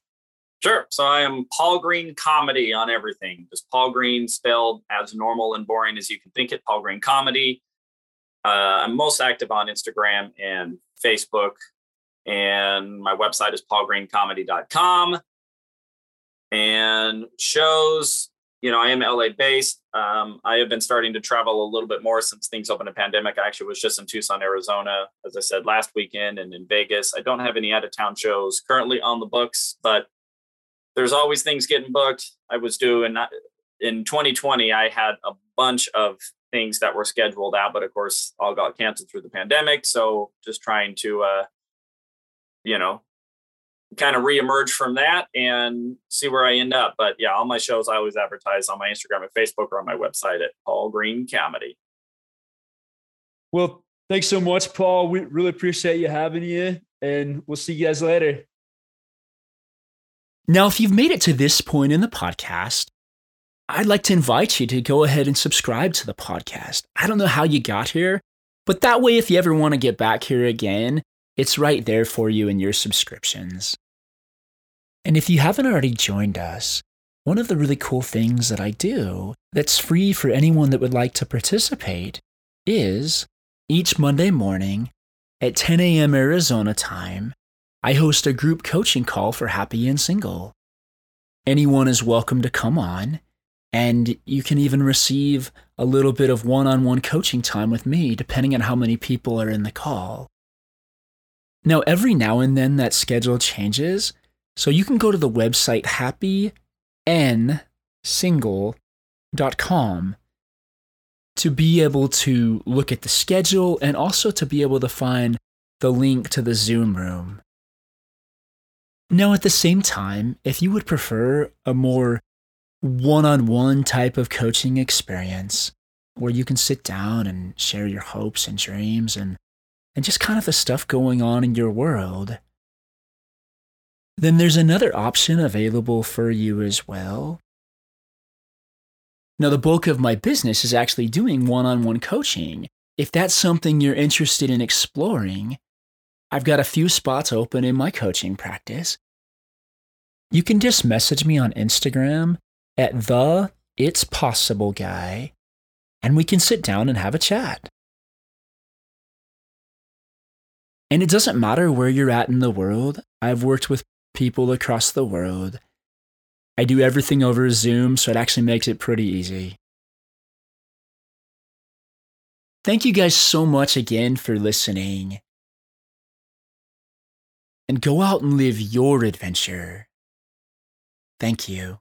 Sure. So I am Paul Green Comedy on everything. Just Paul Green spelled as normal and boring as you can think it. Paul Green Comedy. Uh, I'm most active on Instagram and Facebook, and my website is paulgreencomedy.com. And shows, you know, I am LA based. Um, I have been starting to travel a little bit more since things opened a pandemic. I actually was just in Tucson, Arizona, as I said last weekend, and in Vegas. I don't have any out of town shows currently on the books, but there's always things getting booked. I was doing in 2020. I had a bunch of things that were scheduled out, but of course, all got canceled through the pandemic. So just trying to, uh, you know, kind of reemerge from that and see where I end up. But yeah, all my shows I always advertise on my Instagram and Facebook or on my website at Paul Green Comedy. Well, thanks so much, Paul. We really appreciate you having you, and we'll see you guys later. Now, if you've made it to this point in the podcast, I'd like to invite you to go ahead and subscribe to the podcast. I don't know how you got here, but that way, if you ever want to get back here again, it's right there for you in your subscriptions. And if you haven't already joined us, one of the really cool things that I do that's free for anyone that would like to participate is each Monday morning at 10 a.m. Arizona time, I host a group coaching call for Happy and Single. Anyone is welcome to come on, and you can even receive a little bit of one on one coaching time with me, depending on how many people are in the call. Now, every now and then that schedule changes, so you can go to the website happynsingle.com to be able to look at the schedule and also to be able to find the link to the Zoom room. Now, at the same time, if you would prefer a more one on one type of coaching experience where you can sit down and share your hopes and dreams and and just kind of the stuff going on in your world, then there's another option available for you as well. Now, the bulk of my business is actually doing one on one coaching. If that's something you're interested in exploring, I've got a few spots open in my coaching practice. You can just message me on Instagram at the It's Possible Guy, and we can sit down and have a chat. And it doesn't matter where you're at in the world. I've worked with people across the world. I do everything over Zoom, so it actually makes it pretty easy. Thank you guys so much again for listening. And go out and live your adventure. Thank you.